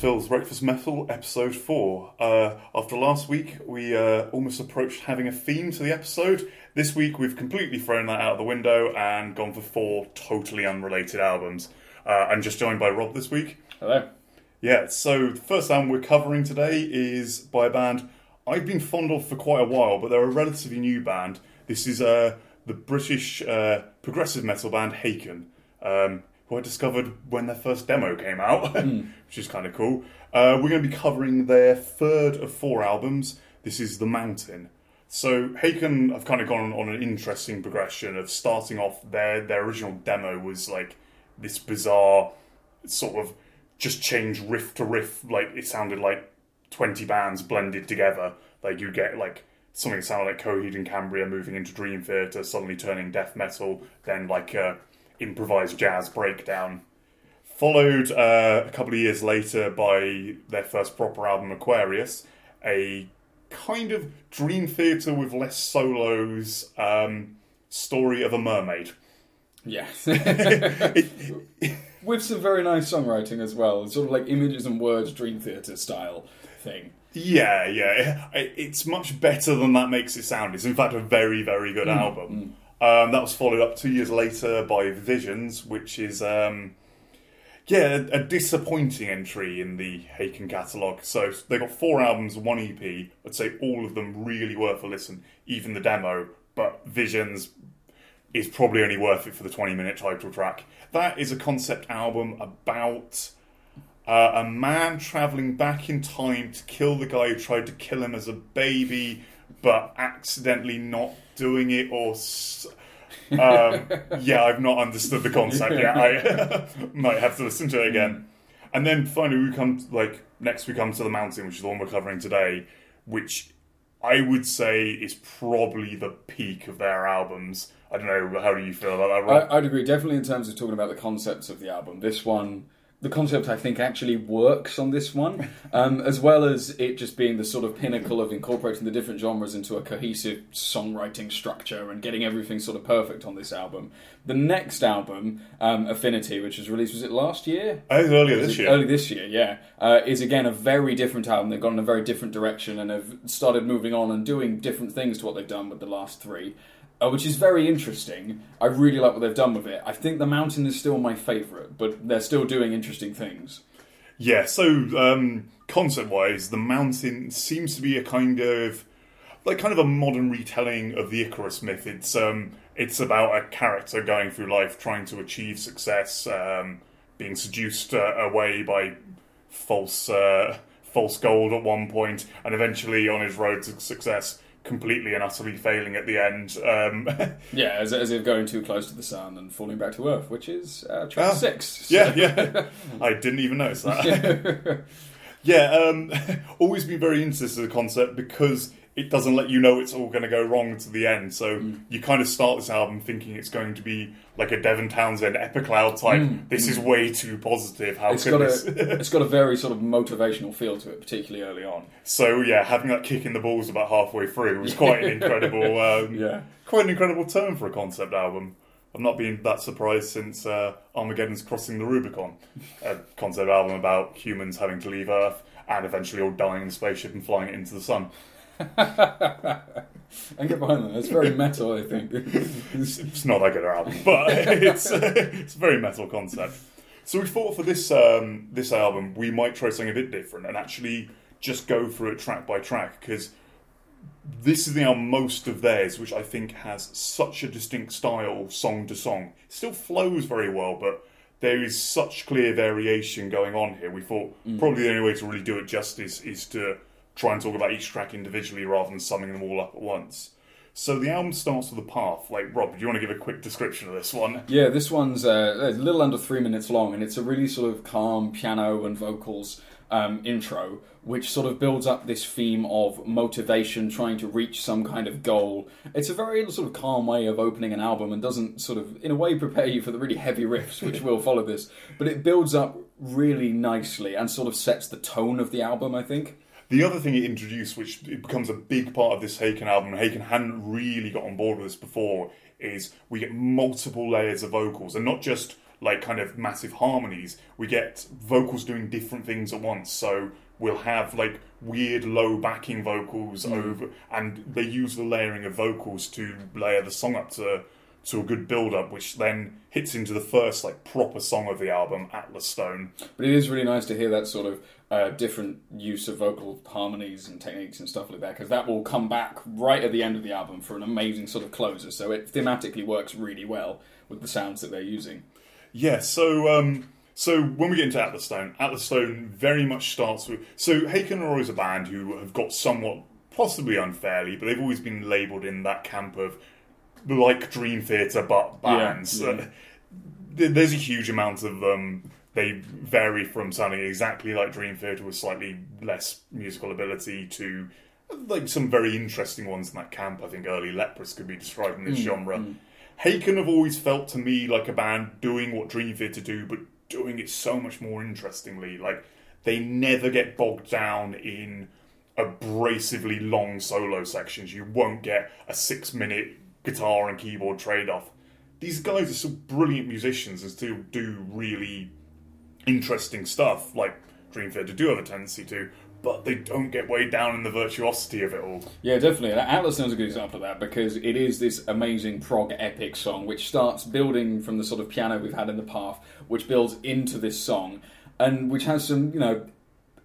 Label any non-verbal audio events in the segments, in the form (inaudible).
Phil's Breakfast Metal, episode four. Uh, after last week, we uh, almost approached having a theme to the episode. This week, we've completely thrown that out of the window and gone for four totally unrelated albums. Uh, I'm just joined by Rob this week. Hello. Yeah, so the first album we're covering today is by a band I've been fond of for quite a while, but they're a relatively new band. This is uh, the British uh, progressive metal band Haken, um, who I discovered when their first demo came out, (laughs) which is kind of cool. Uh, we're going to be covering their third of four albums. This is The Mountain. So Haken have kind of gone on an interesting progression of starting off their their original demo was like this bizarre sort of just change riff to riff like it sounded like 20 bands blended together like you get like something that sounded like Coheed and Cambria moving into Dream Theater suddenly turning death metal then like a improvised jazz breakdown followed uh, a couple of years later by their first proper album Aquarius a kind of Dream Theater with less solos um, story of a mermaid Yeah. (laughs) (laughs) With some very nice songwriting as well. Sort of like images and words, Dream Theater style thing. Yeah, yeah. It's much better than that makes it sound. It's in fact a very, very good album. Um, that was followed up two years later by Visions, which is um, yeah a, disappointing entry in the Haken catalogue. So they got four albums, one EP. I'd say all of them really worth a listen, even the demo. But Visions is probably only worth it for the 20 minute title track. That is a concept album about uh, a man traveling back in time to kill the guy who tried to kill him as a baby, but accidentally not doing it, or. S- um, (laughs) yeah, I've not understood the concept yet. I (laughs) might have to listen to it again. And then finally, we come like next. We come to the mountain, which is the one we're covering today, which I would say is probably the peak of their albums. I don't know. How do you feel about that, Rob? I, I'd agree, definitely in terms of talking about the concepts of the album. This one, the concept I think actually works on this one, (laughs) um, as well as it just being the sort of pinnacle of incorporating the different genres into a cohesive songwriting structure and getting everything sort of perfect on this album. The next album, um, Affinity, which was released, was it last year? I think earlier this year. Early this year, yeah. Uh, is again a very different album. They've gone in a very different direction and have started moving on and doing different things to what they've done with the last three, uh, which is very interesting. I really like what they've done with it. I think The Mountain is still my favourite, but they're still doing interesting things. Yeah, so um, concept wise, the mountain seems to be a kind of like kind of a modern retelling of the Icarus myth. It's um, it's about a character going through life trying to achieve success, um, being seduced uh, away by false uh, false gold at one point, and eventually on his road to success, completely and utterly failing at the end. Um, (laughs) Yeah, as, as if going too close to the sun and falling back to Earth, which is uh, track Ah, six. yeah, yeah, (laughs) I didn't even notice that. Yeah, (laughs) um, always been very this as a concept because it doesn't let you know it's all going to go wrong to the end. So you kind of start this album thinking it's going to be like a Devin Townsend Epicloud type. This is way too positive. How It's could got this? a (laughs) it's got a very sort of motivational feel to it, particularly early on. so yeah, having that kick in the balls about halfway through was quite an (laughs) incredible, um, Yeah. quite an incredible turn for a concept album. I've not been that surprised since uh, Armageddon's Crossing the Rubicon, a concept album about humans having to leave Earth and eventually all dying in a spaceship and flying it into the sun. And get behind that. It's very metal, I think. It's not that good an album, but (laughs) it's it's a very metal concept. So we thought for this um, this album we might try something a bit different and actually just go through it track by track because this is now most of theirs, which I think has such a distinct style, song to song. It still flows very well, but there is such clear variation going on here. We thought probably the only way to really do it justice is to try and talk about each track individually rather than summing them all up at once. So the album starts with a path. Like Rob, do you want to give a quick description of this one? Yeah, this one's uh, a little under three minutes long, and it's a really sort of calm piano and vocals um, intro, which sort of builds up this theme of motivation, trying to reach some kind of goal. It's a very sort of calm way of opening an album, and doesn't sort of, in a way, prepare you for the really heavy riffs, which (laughs) will follow this. But it builds up really nicely and sort of sets the tone of the album. I think. The other thing it introduced, which it becomes a big part of this Haken album, and Haken hadn't really got on board with this before, is we get multiple layers of vocals, and not just like kind of massive harmonies, we get vocals doing different things at once. So we'll have like weird low backing vocals mm. over, and they use the layering of vocals to layer the song up to to a good build up, which then hits into the first like proper song of the album, Atlas Stone. But it is really nice to hear that sort of uh, different use of vocal harmonies and techniques and stuff like that, because that will come back right at the end of the album for an amazing sort of closer. So it thematically works really well with the sounds that they're using. Yeah, so um, so when we get into Atlas Stone, Atlas Stone very much starts with so Haken are always a band who have got somewhat possibly unfairly, but they've always been labelled in that camp of like Dream Theater but bands. Yeah, yeah. Uh, there's a huge amount of them. They vary from sounding exactly like Dream Theater with slightly less musical ability to like some very interesting ones in that camp. I think early Leprous could be described in this mm, genre. Mm. Haken have always felt to me like a band doing what Dream Theater do, but doing it so much more interestingly. Like they never get bogged down in abrasively long solo sections. You won't get a six minute guitar and keyboard trade off. These guys are so brilliant musicians and still do really interesting stuff, like Dream Theater do have a tendency to, but they don't get weighed down in the virtuosity of it all. Yeah, definitely. Atlas Stone's a good example of that because it is this amazing prog epic song which starts building from the sort of piano we've had in the past, which builds into this song, and which has some, you know,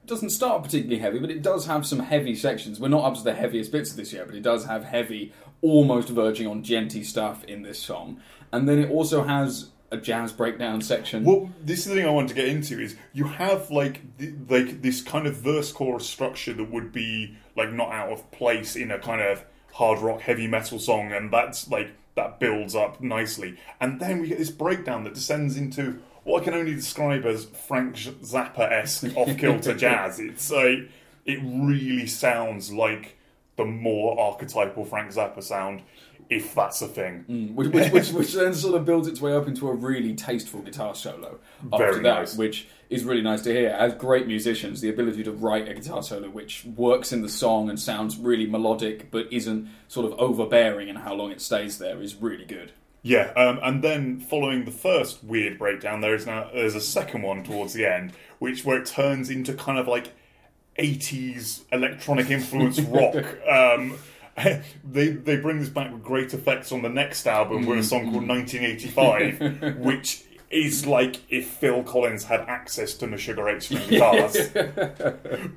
doesn't start particularly heavy, but it does have some heavy sections. We're not up to the heaviest bits of this yet, but it does have heavy, almost verging on djenty stuff in this song. And then it also has a jazz breakdown section. Well, this is the thing I want to get into is you have like th- like this kind of verse chorus structure that would be like not out of place in a kind of hard rock heavy metal song, and that's like that builds up nicely, and then we get this breakdown that descends into what I can only describe as Frank Zappa esque off kilter (laughs) jazz. It's like it really sounds like the more archetypal Frank Zappa sound, if that's a thing. which, which, which, which then sort of builds its way up into a really tasteful guitar solo after Very that, nice. which is really nice to hear. As great musicians, the ability to write a guitar solo which works in the song and sounds really melodic but isn't sort of overbearing in how long it stays there is really good. Yeah, um, and then following the first weird breakdown, there is now there's a second one towards the end, which where it turns into kind of like '80s electronic influence rock. (laughs) Um, they they bring this back with great effects on the next album with a song called 1985, (laughs) which is like if Phil Collins had access to the Sugar Eight (laughs) string guitars.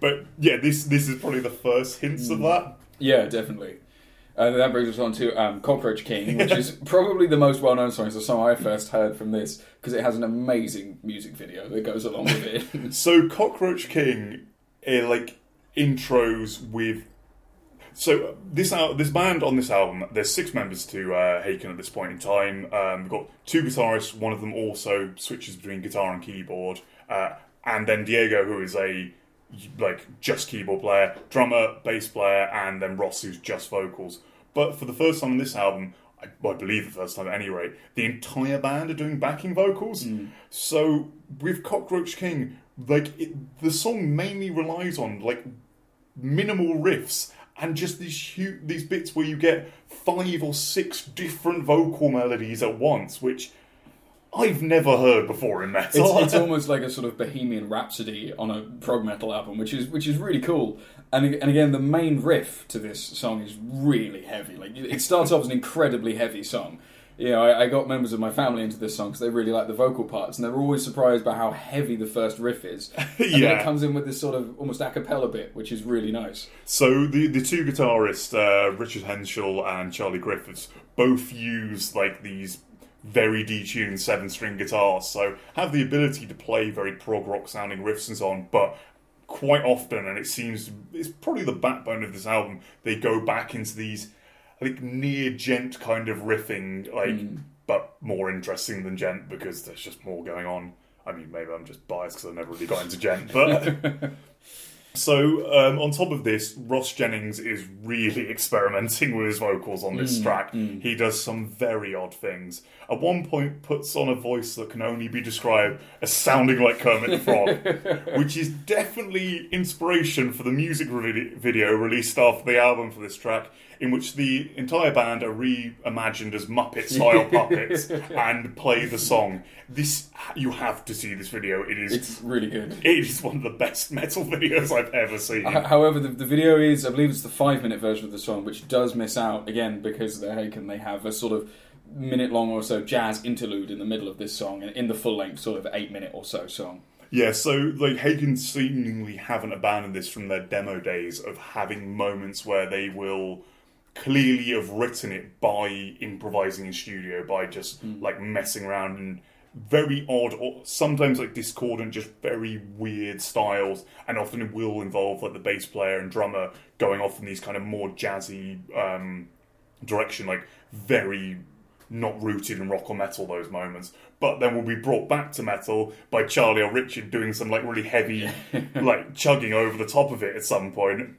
but yeah, this this is probably the first hints of that. Yeah, definitely. And that brings us on to um, Cockroach King, which is probably the most well-known song. It's the song I first heard from this because it has an amazing music video that goes along with it. So Cockroach King, uh, like intros with. So this al- this band on this album, there's six members to uh, Haken at this point in time. Um, we've got two guitarists. One of them also switches between guitar and keyboard, uh, and then Diego, who is a like just keyboard player, drummer, bass player, and then Ross, who's just vocals. But for the first time on this album, I, I believe the first time at any rate, the entire band are doing backing vocals. So with Cockroach King, like it, the song mainly relies on like minimal riffs and just these huge, these bits where you get five or six different vocal melodies at once, which I've never heard before in metal. It's, it's (laughs) almost like a sort of Bohemian Rhapsody on a prog metal album, which is which is really cool. And and again, the main riff to this song is really heavy. Like it starts off as an incredibly heavy song. Know, I, I got members of my family into this song because they really like the vocal parts, and they were always surprised by how heavy the first riff is. (laughs) And then it comes in with this sort of almost a cappella bit, which is really nice. So the the two guitarists, uh, Richard Henshall and Charlie Griffiths, both use like these very detuned seven string guitars, so have the ability to play very prog rock sounding riffs and so on, but quite often, and it seems it's probably the backbone of this album, they go back into these like near djent kind of riffing, like mm. but more interesting than djent because there's just more going on. I mean, maybe I'm just biased because I never really got into djent, but (laughs) So, um, on top of this, Ross Jennings is really (laughs) experimenting with his vocals on this mm, track. Mm. He does some very odd things. At one point, puts on a voice that can only be described as sounding like Kermit the Frog, (laughs) which is definitely inspiration for the music vid- video released after the album for this track, in which the entire band are reimagined as Muppet-style (laughs) puppets and play the song. This you have to see this video. It is It's really good. it is one of the best (laughs) metal videos I've ever seen. H- However, the, the video is, I believe it's the five minute version of the song, which does miss out, again, because they're Haken. They have a sort of minute long or so jazz interlude in the middle of this song, and in the full length, sort of eight minute or so song. Yeah, so like Haken seemingly haven't abandoned this from their demo days of having moments where they will clearly have written it by improvising in studio, by just like messing around and very odd or sometimes like discordant, just very weird styles, and often it will involve like the bass player and drummer going off in these kind of more jazzy um, direction, like very not rooted in rock or metal those moments, but then we'll be brought back to metal by Charlie or Richard doing some like really heavy, (laughs) like chugging over the top of it at some point.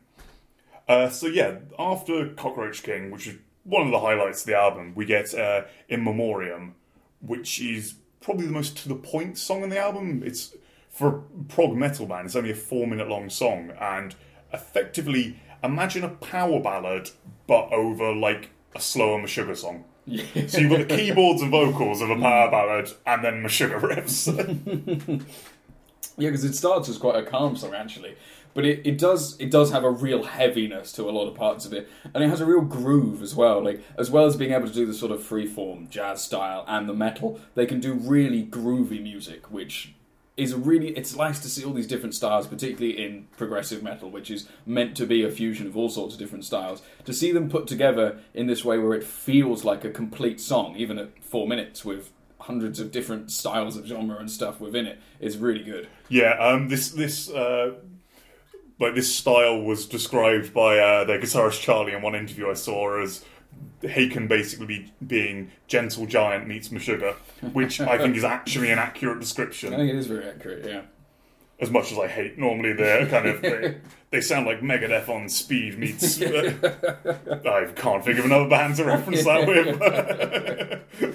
Uh, so yeah, after Cockroach King, which is one of the highlights of the album, we get uh, In Memoriam, which is probably the most to the point song in the album. It's for a prog metal band. It's only a four minute long song, and effectively imagine a power ballad, but over like a slower Meshuggah song. So you've got the (laughs) keyboards and vocals of a power ballad, and then Meshuggah riffs. (laughs) Yeah, because it starts as quite a calm song actually, but it, it does it does have a real heaviness to a lot of parts of it, and it has a real groove as well. Like as well as being able to do the sort of freeform jazz style and the metal, they can do really groovy music, which is really it's nice to see all these different styles, particularly in progressive metal, which is meant to be a fusion of all sorts of different styles. To see them put together in this way where it feels like a complete song, even at four minutes with hundreds of different styles of genre and stuff within it, is really good. Yeah, um, this this uh, like this style was described by uh, their guitarist Charlie in one interview I saw as Haken basically being Gentle Giant meets Meshuggah, which I think is actually an accurate description. I think it is very accurate, yeah. As much as I hate normally the kind of they, (laughs) they sound like Megadeth on speed meets. (laughs) I can't think of another band to reference that with.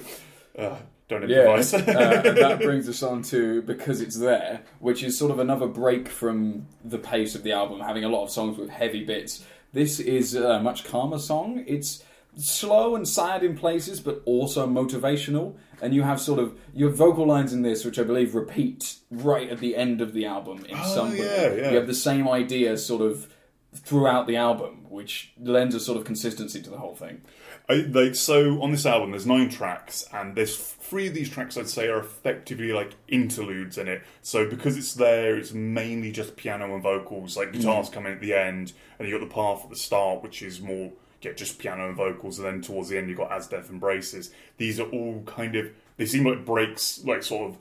(laughs) uh, don't Yeah, improvise. uh, and (laughs) that brings us on to Because It's There, which is sort of another break from the pace of the album, having a lot of songs with heavy bits. This is a much calmer song. It's slow and sad in places, but also motivational. And you have sort of your vocal lines in this, which I believe repeat right at the end of the album in Oh, some way. yeah, yeah. You have the same idea sort of throughout the album, which lends a sort of consistency to the whole thing. I, like so on this album there's nine tracks and there's three of these tracks I'd say are effectively like interludes in it. So because it's there it's mainly just piano and vocals. Like hmm. guitars come in at the end and you got the path at the start which is more yeah just piano and vocals and then towards the end you've got as death embraces these are all kind of they seem like breaks like sort of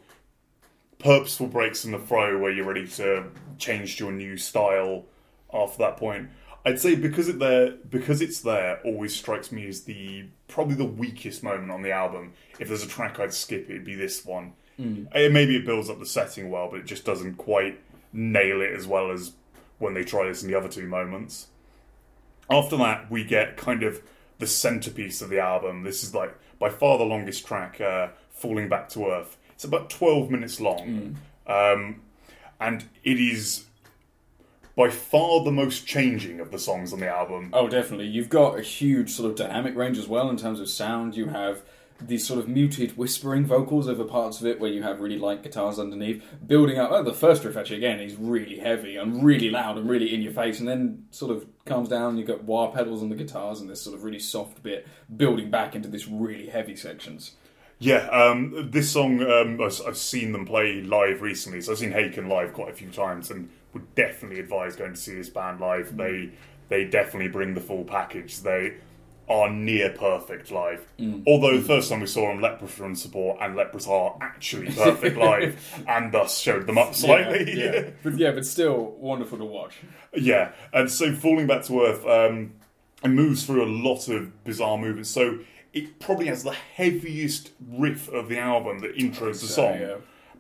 purposeful breaks in the throw where you're ready to change to a new style after that point. I'd say because it there because it's there always strikes me as the probably the weakest moment on the album. If there's a track I'd skip, it'd be this one. Eh, Maybe it builds up the setting well, but it just doesn't quite nail it as well as when they try this in the other two moments. After that, we get kind of the centerpiece of the album. This is like by far the longest track, uh, "Falling Back to Earth." It's about twelve minutes long, um, and it is by far the most changing of the songs on the album. Oh, definitely. You've got a huge sort of dynamic range as well in terms of sound. You have these sort of muted whispering vocals over parts of it where you have really light guitars underneath, building up. Oh, the first riff actually again is really heavy and really loud and really in your face, and then sort of calms down. You've got wah pedals on the guitars and this sort of really soft bit building back into this really heavy sections. Yeah, um, this song um, I've, I've seen them play live recently, so I've seen Haken live quite a few times, and would definitely advise going to see this band live. They they definitely bring the full package. They are near perfect live. Although the first time we saw them, on support, and Leprous are actually perfect (laughs) live, and thus showed them up slightly. Yeah, yeah. (laughs) but yeah, but still wonderful to watch. Yeah, and so falling back to earth, um, it moves through a lot of bizarre movements. So it probably has the heaviest riff of the album that intros the song. yeah.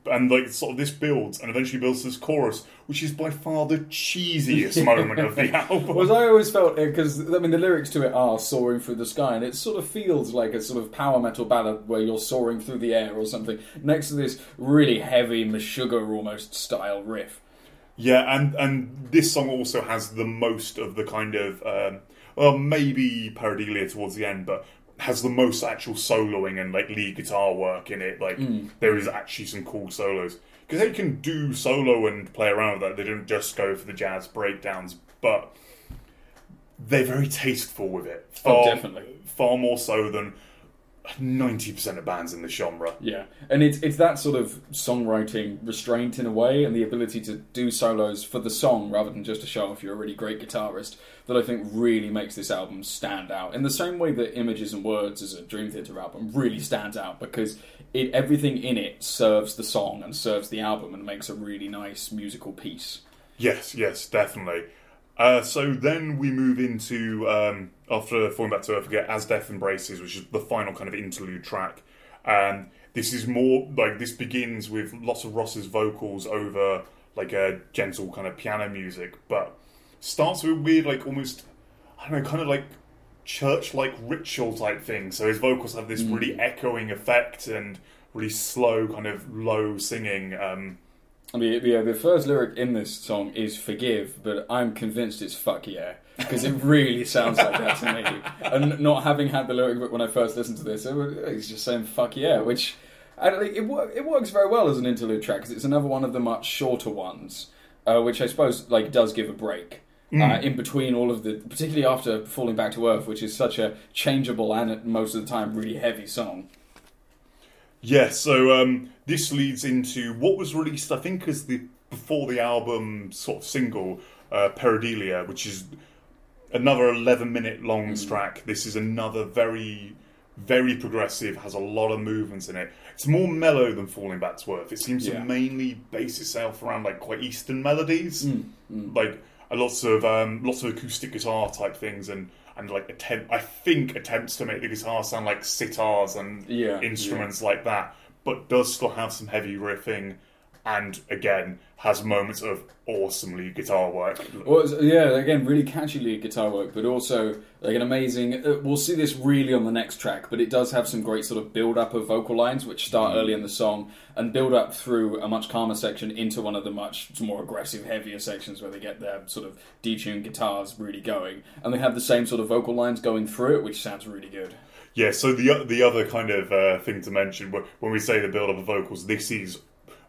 And like sort of this builds and eventually builds this chorus, which is by far the cheesiest moment of the album. Was I always felt because I mean the lyrics to it are soaring through the sky, and it sort of feels like a sort of power metal ballad where you're soaring through the air or something. Next to this really heavy Meshuggah almost style riff. Yeah, and and this song also has the most of the kind of um, well maybe Pareidolia towards the end, but has the most actual soloing and like lead guitar work in it. Like hmm. there is actually some cool solos because they can do solo and play around with that. They don't just go for the jazz breakdowns, but they're very tasteful with it. Oh, Far, definitely. far more so than ninety percent of bands in the genre. Yeah, and it's it's that sort of songwriting restraint in a way, and the ability to do solos for the song rather than just to show off you're a really great guitarist that I think really makes this album stand out. In the same way that Images and Words as a Dream Theater album really stands out because it everything in it serves the song and serves the album and makes a really nice musical piece. Yes, yes, definitely. Uh, so then we move into um, after falling back to earth, forget as death embraces, which is the final kind of interlude track. And this is more like this begins with lots of Ross's vocals over like a gentle kind of piano music, but starts with weird like almost I don't know, kind of like church like ritual type thing. So his vocals have this really echoing effect and really slow kind of low singing. Um, I mean, yeah, the first lyric in this song is "forgive," but I'm convinced it's "fuck yeah" because it really sounds like that to me. And not having had the lyric book when I first listened to this, it was, he's just saying "fuck yeah," which I don't think it, it works very well as an interlude track because it's another one of the much shorter ones, uh, which I suppose like does give a break. Uh, in between all of the, particularly after falling back to earth, which is such a changeable and most of the time really heavy song. Yeah, so um, this leads into what was released, I think, as the before the album sort of single, uh, Pareidolia, which is another 11 minute long track. This is another very, very progressive, has a lot of movements in it. It's more mellow than Falling Back to Earth. It seems Yeah. to mainly base itself around like quite Eastern melodies, like uh, lots of um, lots of acoustic guitar type things and. And like attempt, I think attempts to make the guitar sound like sitars and Yeah, instruments like that, but does still have some heavy riffing, and again has moments of awesome lead guitar work. Well, yeah, again, really catchy lead guitar work, but also like an amazing. Uh, we'll see this really on the next track, but it does have some great sort of build up of vocal lines, which start early in the song and build up through a much calmer section into one of the much more aggressive, heavier sections where they get their sort of detuned guitars really going, and they have the same sort of vocal lines going through it, which sounds really good. Yeah, so the the other kind of uh, thing to mention when we say the build up of vocals, this is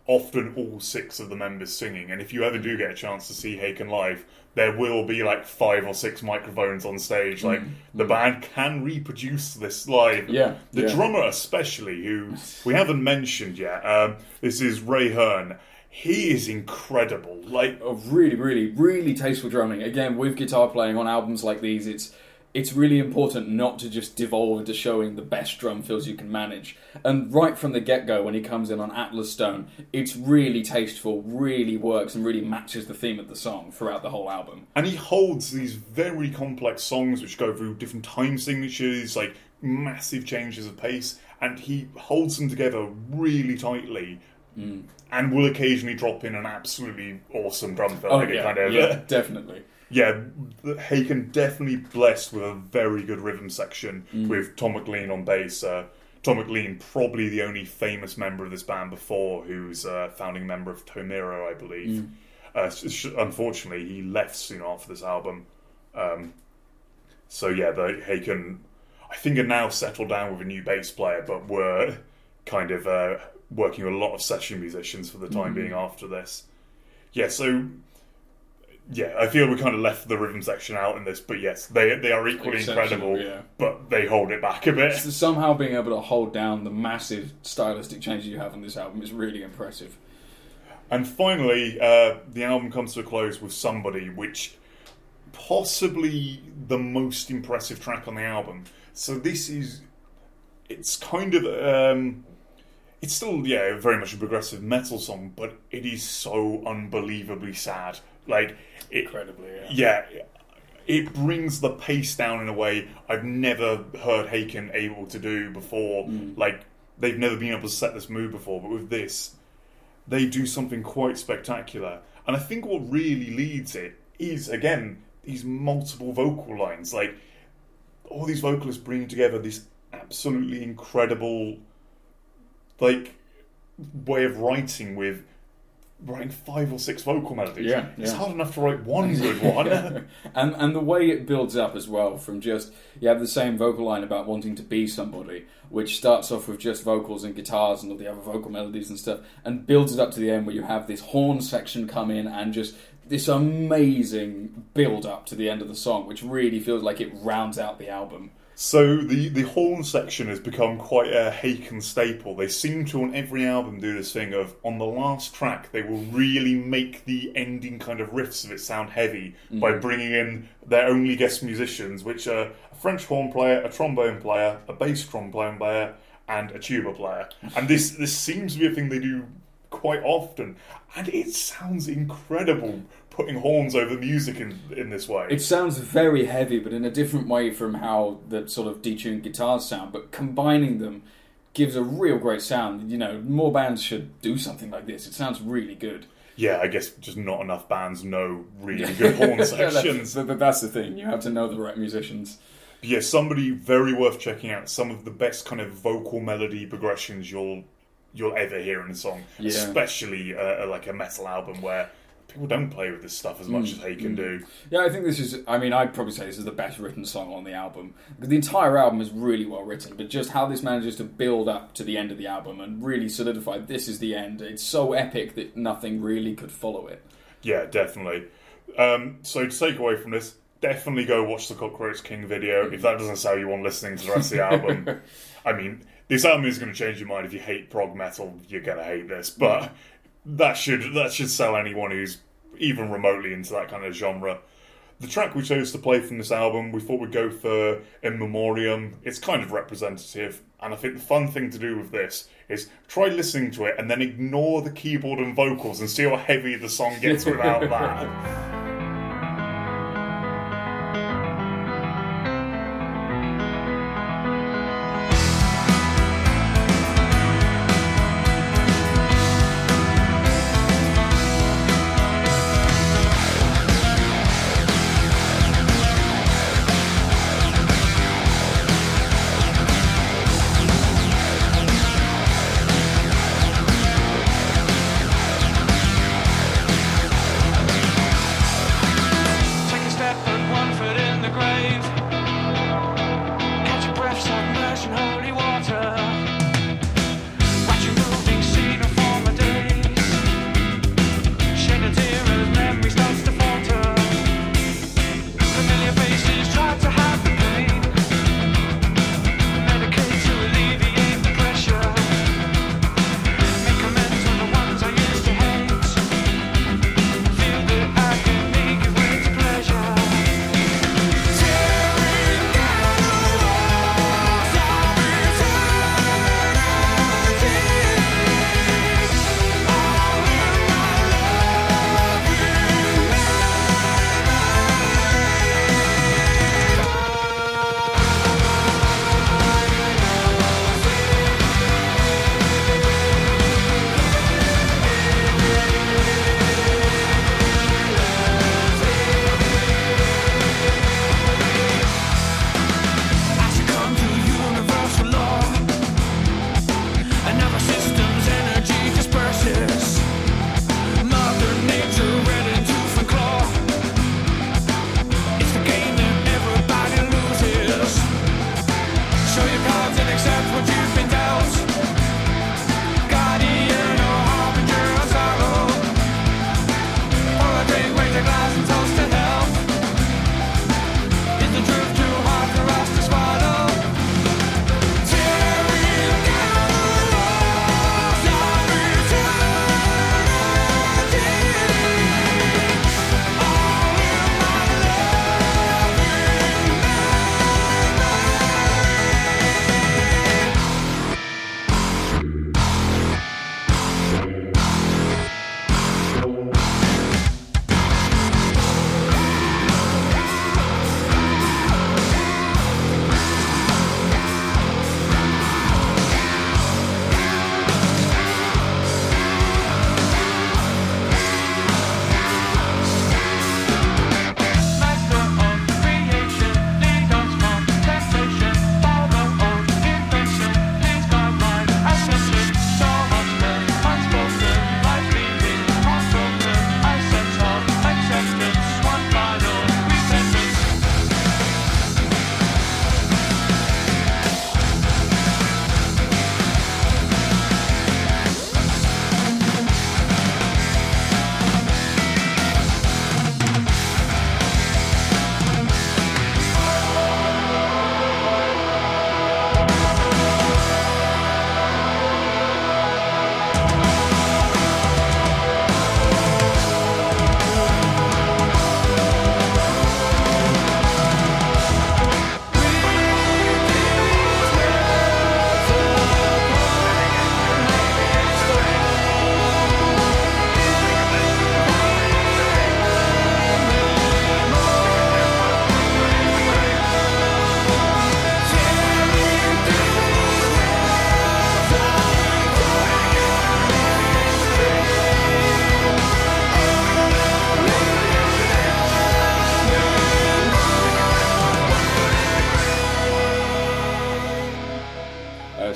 often all six of the members singing, and if you ever do get a chance to see Haken live, there will be like five or six microphones on stage. Like the band can reproduce this live. Yeah, the yeah. drummer especially, who we haven't mentioned yet. Um, this is Ray Hearne. He is incredible. Like of really, really, really tasteful drumming. Again, with guitar playing on albums like these, it's it's really important not to just devolve into showing the best drum fills you can manage. And right from the get go, when he comes in on Atlas Stone, it's really tasteful, really works, and really matches the theme of the song throughout the whole album. And he holds these very complex songs which go through different time signatures, like massive changes of pace, and he holds them together really tightly. Mm. And will occasionally drop in an absolutely awesome drum fill. Oh like yeah, kind of, yeah, (laughs) definitely. Yeah, Haken definitely blessed with a very good rhythm section Mm. with Tom MacLean on bass. Uh, Tom MacLean, probably the only famous member of this band before, who's a founding member of To-Mera, I believe. Mm. Uh, unfortunately, he left soon after this album. Um, so yeah, the Haken, I think, are now settled down with a new bass player, but were kind of uh, working with a lot of session musicians for the time Mm-hmm. being after this. Yeah, so yeah, I feel we kind of left the rhythm section out in this, but yes, they they are equally incredible, yeah. but they hold it back a bit. So somehow being able to hold down the massive stylistic changes you have on this album is really impressive. And finally, uh, the album comes to a close with Somebody, which possibly the most impressive track on the album. So this is, it's kind of, um, it's still, yeah, very much a progressive metal song, but it is so unbelievably sad. Like, it, Incredibly, yeah. yeah, it brings the pace down in a way I've never heard Haken able to do before. Mm. Like they've never been able to set this mood before, but with this, they do something quite spectacular. And I think what really leads it is again these multiple vocal lines, like all these vocalists bringing together this absolutely incredible, like way of writing with writing five or six vocal melodies. Yeah, it's yeah. hard enough to write one (laughs) good one. and and the way it builds up as well from just you have the same vocal line about wanting to be somebody which starts off with just vocals and guitars and all the other vocal melodies and stuff and builds it up to the end where you have this horn section come in and just this amazing build up to the end of the song which really feels like it rounds out the album So the, the horn section has become quite a Haken staple. They seem to on every album do this thing of on the last track they will really make the ending kind of riffs of it sound heavy mm. by bringing in their only guest musicians, which are a French horn player, a trombone player, a bass trombone player, and a tuba player. And this this seems to be a thing they do quite often, and it sounds incredible putting horns over music in in this way. It sounds very heavy, but in a different way from how the sort of detuned guitars sound. But combining them gives a real great sound. You know, more bands should do something like this. It sounds really good. Yeah, I guess just not enough bands know really (laughs) good horn sections. but that's the thing. You have to know the right musicians. Yeah, somebody very worth checking out. Some of the best kind of vocal melody progressions you'll you'll ever hear in a song, Yeah. especially uh, like a metal album where people don't play with this stuff as much as they can do. Yeah, I think this is. I mean, I'd probably say this is the best written song on the album. Because the entire album is really well written, but just how this manages to build up to the end of the album and really solidify this is the end. It's so epic that nothing really could follow it. Yeah, definitely. Um, so to take away from this, definitely go watch the Cockroach King video. If that doesn't sell you on listening to the rest of the album, (laughs) I mean, this album is going to change your mind. If you hate prog metal, you're going to hate this. But that should that should sell anyone who's even remotely into that kind of genre. The track we chose to play from this album, we thought we'd go for In Memoriam. It's kind of representative, and I think the fun thing to do with this is try listening to it and then ignore the keyboard and vocals and see how heavy the song gets without that. (laughs)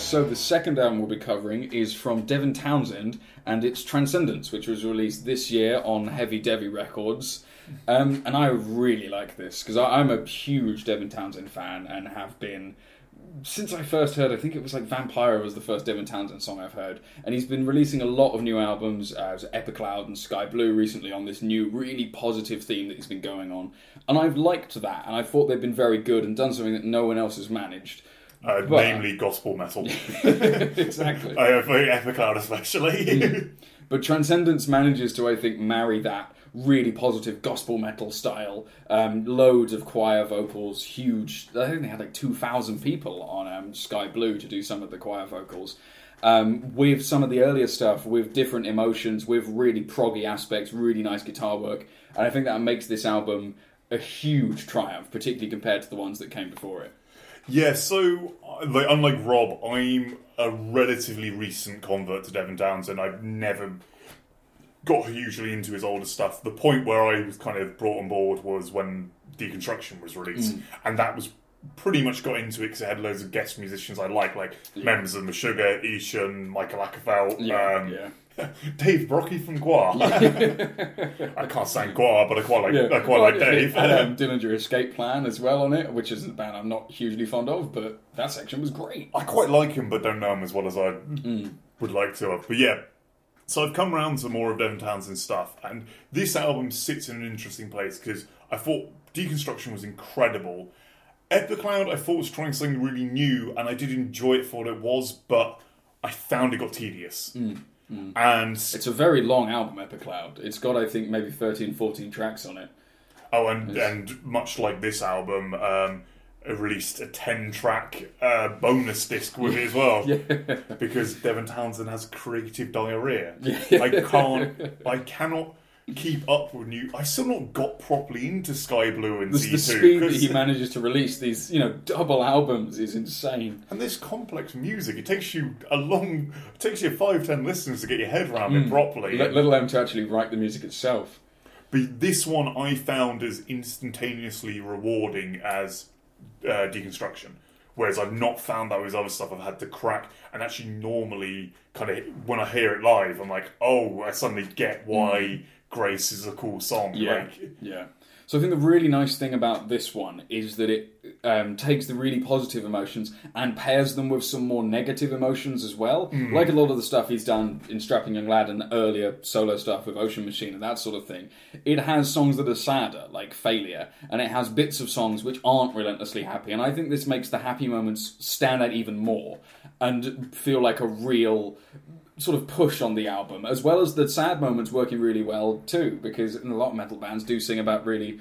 so the second album we'll be covering is from Devin Townsend, and it's Transcendence, which was released this year on HevyDevy Records. Um, and I really like this because I'm a huge Devin Townsend fan and have been since I first heard. I think it was like Vampira was the first Devin Townsend song I've heard, and he's been releasing a lot of new albums as Epicloud and Sky Blue recently on this new, really positive theme that he's been going on. And I've liked that, and I thought they've been very good and done something that no one else has managed. Uh, But- namely gospel metal. (laughs) exactly. I have Epicloud especially. (laughs) But Transcendence manages to, I think, marry that really positive gospel metal style. Um, loads of choir vocals, huge. I think they had like 2,000 people on um, Sky Blue to do some of the choir vocals. Um, with some of the earlier stuff, with different emotions, with really proggy aspects, really nice guitar work. And I think that makes this album a huge triumph, particularly compared to the ones that came before it. Yeah, so uh, like, unlike Rob, I'm a relatively recent convert to Devin Townsend. And I've never got hugely into his older stuff. The point where I was kind of brought on board was when Deconstruction was released, Mm. and that was pretty much got into it because it had loads of guest musicians I like, like members of Meshuggah, Ihsahn, Mikael Åkerfeldt, Yeah, um, yeah. (laughs) Dave Brockie from Gwar. (laughs) I can't sing Gwar, but I quite like I quite like Dave. Had um, (laughs) Dillinger Escape Plan as well on it, which is a band I'm not hugely fond of, but that section was great. I quite like him, but don't know him as well as I Mm. would like to have. But yeah, so I've come around to more of Devin Townsend's stuff, and this album sits in an interesting place because I thought Deconstruction was incredible. Epicloud I thought was trying something really new, and I did enjoy it for what it was, but I found it got tedious. Mm, And It's a very long album, Epicloud. It's got, I think, maybe 13, 14 tracks on it. oh, and and much like this album, um, it released a ten-track uh, bonus disc with it as well. (laughs) because Devin Townsend has creative diarrhea. (laughs) Yeah. I can't, I cannot keep up with new. I still not got properly into Sky Blue and The, Z2. the speed that he manages to release these, you know, double albums is insane. and this complex music, it takes you a long, it takes you five, ten listens to get your head around Hmm. it properly. Let, let alone to actually write the music itself. But this one I found as instantaneously rewarding as uh, deconstruction. Whereas I've not found that with other stuff I've had to crack and actually normally kind of when I hear it live, I'm like, oh, I suddenly get why Grace is a cool song. Yeah, Like, yeah. So I think the really nice thing about this one is that it um, takes the really positive emotions and pairs them with some more negative emotions as well. Like a lot of the stuff he's done in Strapping Young Lad and earlier solo stuff with Ocean Machine and that sort of thing. It has songs that are sadder, like Failure, and it has bits of songs which aren't relentlessly happy. And I think this makes the happy moments stand out even more and feel like a real sort of push on the album, as well as the sad moments working really well too, because a lot of metal bands do sing about really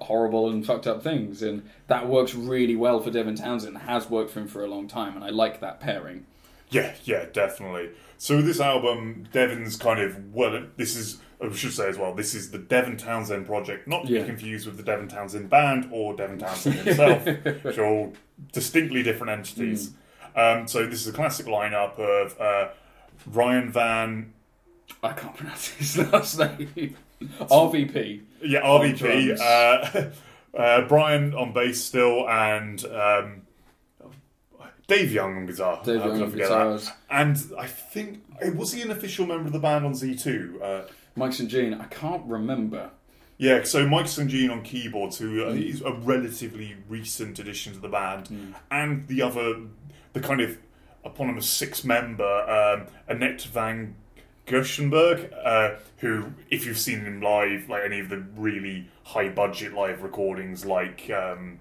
horrible and fucked up things, and that works really well for Devin Townsend. Has worked for him for a long time, and I like that pairing. Yeah, yeah, definitely. So this album, Devin's kind of well. This is I should say as well. This is the Devin Townsend project, not to Yeah. be confused with the Devin Townsend band or Devin Townsend himself, (laughs) which are all distinctly different entities. Um, so this is a classic lineup of uh, Ryan Van, I can't pronounce his (laughs) last name. RVP. yeah, RVP, uh, (laughs) uh, Brian on bass still, and um, Dave Young on guitar. Dave Young on that? guitars. And I think was he an official member of the band on Z two? Uh, Mike St. Jean. I can't remember. yeah, so Mike St. Jean on keyboards, who uh, is a relatively recent addition to the band, and the other, the kind of eponymous six member um, Anneke van Giersbergen, uh, who, if you've seen him live, like any of the really high budget live recordings, like um,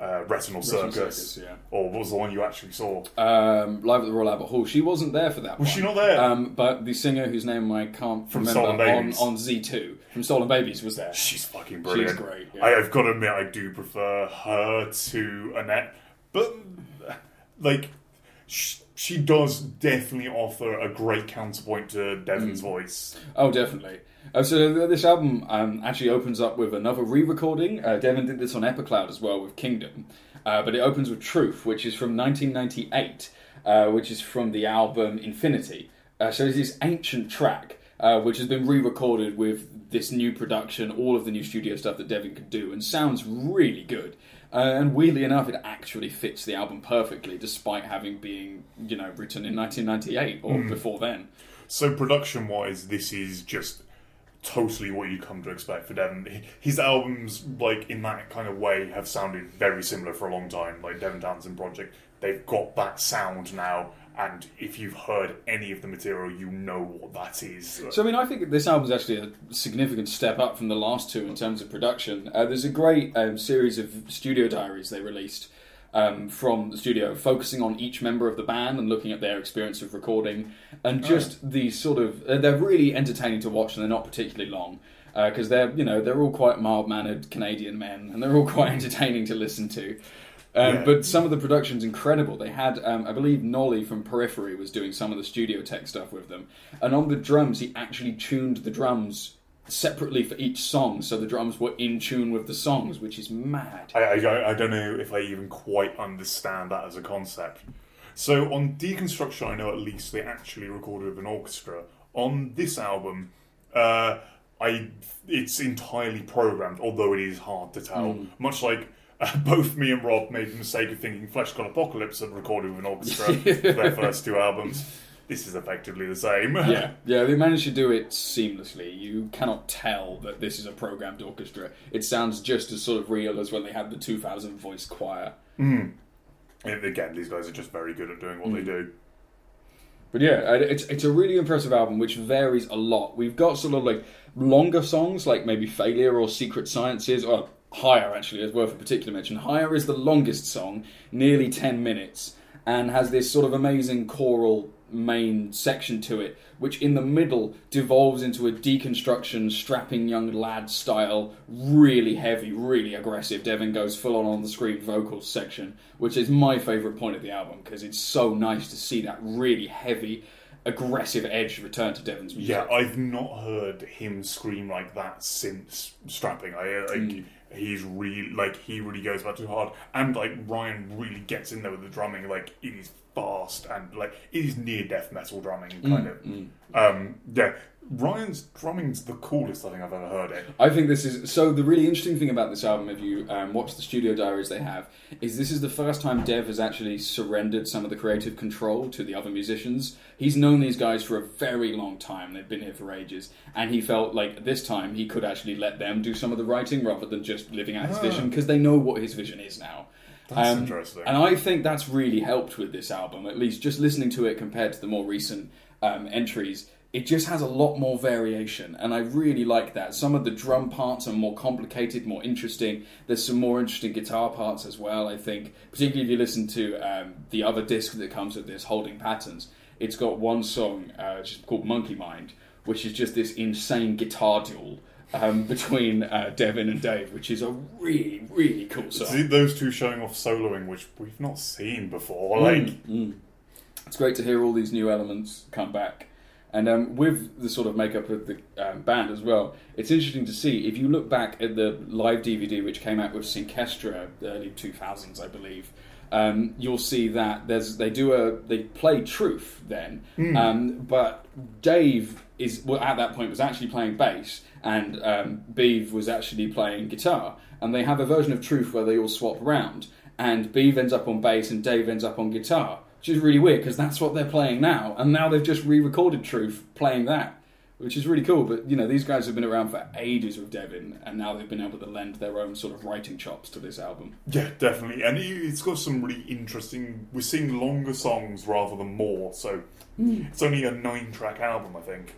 uh, Retinal Circus, Circus, yeah. or what was the one you actually saw? Um, live at the Royal Albert Hall. She wasn't there for that. Was one. she not there? Um, but the singer whose name I can't From remember on, on Z2 from Stolen Babies was there. She's fucking brilliant. She's great, yeah. I, have got to admit, I do prefer her to Anneke, but like, sh- she does definitely offer a great counterpoint to Devin's Hmm. voice. Oh, definitely. Uh, so this album um, actually opens up with another re-recording. Uh, Devin did this on Epicloud as well with Kingdom, uh, but it opens with Truth, which is from 1998, uh, which is from the album Infinity. Uh, so it's this ancient track. Uh, which has been re-recorded with this new production, all of the new studio stuff that Devin could do, and sounds really good. Uh, and weirdly enough, it actually fits the album perfectly, despite having been, you know, written in 1998 or before then. So production wise, this is just totally what you come to expect for Devin. His albums, like in that kind of way, have sounded very similar for a long time. Like Devin Townsend Project, they've got that sound now, and if you've heard any of the material, you know what that is. So I mean, I think this album is actually a significant step up from the last two in terms of production. Uh, there's a great um, series of studio diaries they released um, from the studio, focusing on each member of the band and looking at their experience of recording, and just the sort of uh, they're really entertaining to watch, and they're not particularly long. Because they're, you know, they're all quite mild-mannered Canadian men, and they're all (laughs) quite entertaining to listen to. Um, Yeah. But some of the production's incredible. They had, um, I believe, Nolly from Periphery was doing some of the studio tech stuff with them, and on the drums, he actually tuned the drums separately for each song, so the drums were in tune with the songs, which is mad. I, I, I don't know if I even quite understand that as a concept. So on Deconstruction, I know at least they actually recorded with an orchestra. On this album, uh, I it's entirely programmed, although it is hard to tell. Much like uh, (laughs) both me and Rob made the mistake of thinking Fleshgod Apocalypse had recorded with an orchestra for their (laughs) first two albums. This is effectively the same. Yeah, (laughs) yeah, they managed to do it seamlessly. You cannot tell that this is a programmed orchestra. It sounds just as sort of real as when they had the 2000 voice choir. And again, these guys are just very good at doing what they do. But yeah, it's it's a really impressive album which varies a lot. We've got sort of like longer songs like maybe Failure or Secret Sciences or Higher actually is worth a particular mention. Higher is the longest song, nearly 10 minutes, and has this sort of amazing choral main section to it, which in the middle devolves into a deconstruction, strapping young lad style, really heavy, really aggressive. Devin goes full on on the screamed vocals section, which is my favourite point of the album because it's so nice to see that really heavy, aggressive edge return to Devin's music. Yeah, I've not heard him scream like that since strapping. I like Hmm. He's really like he really goes back too hard, and like Ryan really gets in there with the drumming. Like it is fast and like it is near death metal drumming Hmm, kind of. Um, yeah, Ryan's drumming's the coolest I think I've ever heard it. I think this is so. The really interesting thing about this album, if you um, watch the studio diaries they have, is this is the first time Dev has actually surrendered some of the creative control to the other musicians. He's known these guys for a very long time; they've been here for ages, and he felt like this time he could actually let them do some of the writing rather than just living out his vision because they know what his vision is now. That's Um, interesting. And I think that's really helped with this album, at least just listening to it compared to the more recent um, entries. It just has a lot more variation, and I really like that. Some of the drum parts are more complicated, more interesting. There's some more interesting guitar parts as well, I think. Particularly if you listen to um, the other disc that comes with this, Holding Patterns. It's got one song uh, called Monkey Mind, which is just this insane guitar duel um, between uh, Devin and Dave, which is a really, really cool song. See those two showing off soloing, which we've not seen before. Like it's great to hear all these new elements come back. And um, with the sort of makeup of the um, band as well, it's interesting to see. If you look back at the live DVD, which came out with Synchestra, the early 2000s, I believe, um, you'll see that there's they do a they play Truth then, um, but Dave is well, at that point was actually playing bass, and um, Beav was actually playing guitar, and they have a version of Truth where they all swap around, and Beav ends up on bass and Dave ends up on guitar, which is really weird because that's what they're playing now, and now they've just re-recorded Truth playing that, which is really cool. But you know, these guys have been around for ages with Devin, and now they've been able to lend their own sort of writing chops to this album. Yeah, definitely, and it- it's got some really interesting. We're seeing longer songs rather than more, so it's only a nine-track album, I think.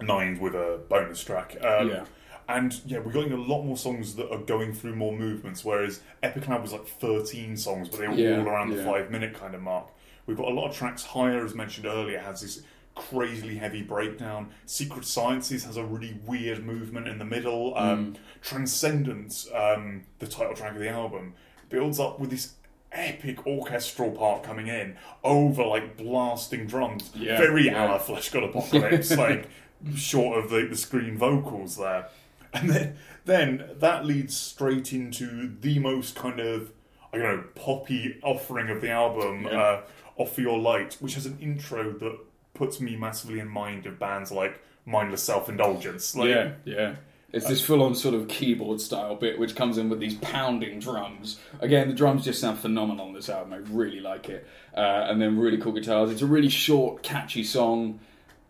Nine with a bonus track. Um, Yeah. And yeah, we're getting a lot more songs that are going through more movements, whereas Epicloud was like 13 songs, but they were Yeah, all around the yeah. five minute kind of mark. We've got a lot of tracks. Higher, as mentioned earlier, has this crazily heavy breakdown. Secret Sciences has a really weird movement in the middle. Um, Transcendence, um, the title track of the album, builds up with this epic orchestral part coming in over like blasting drums. Yeah, Very yeah. Fleshgod Apocalypse, (laughs) like short of the, the screen vocals there. And then, then that leads straight into the most kind of, I don't know, poppy offering of the album, Yeah. uh, Offer Your Light, which has an intro that puts me massively in mind of bands like Mindless Self Indulgence. Like, yeah, yeah. It's this full-on sort of keyboard style bit, which comes in with these pounding drums. Again, the drums just sound phenomenal on this album. I really like it, uh, and then really cool guitars. It's a really short, catchy song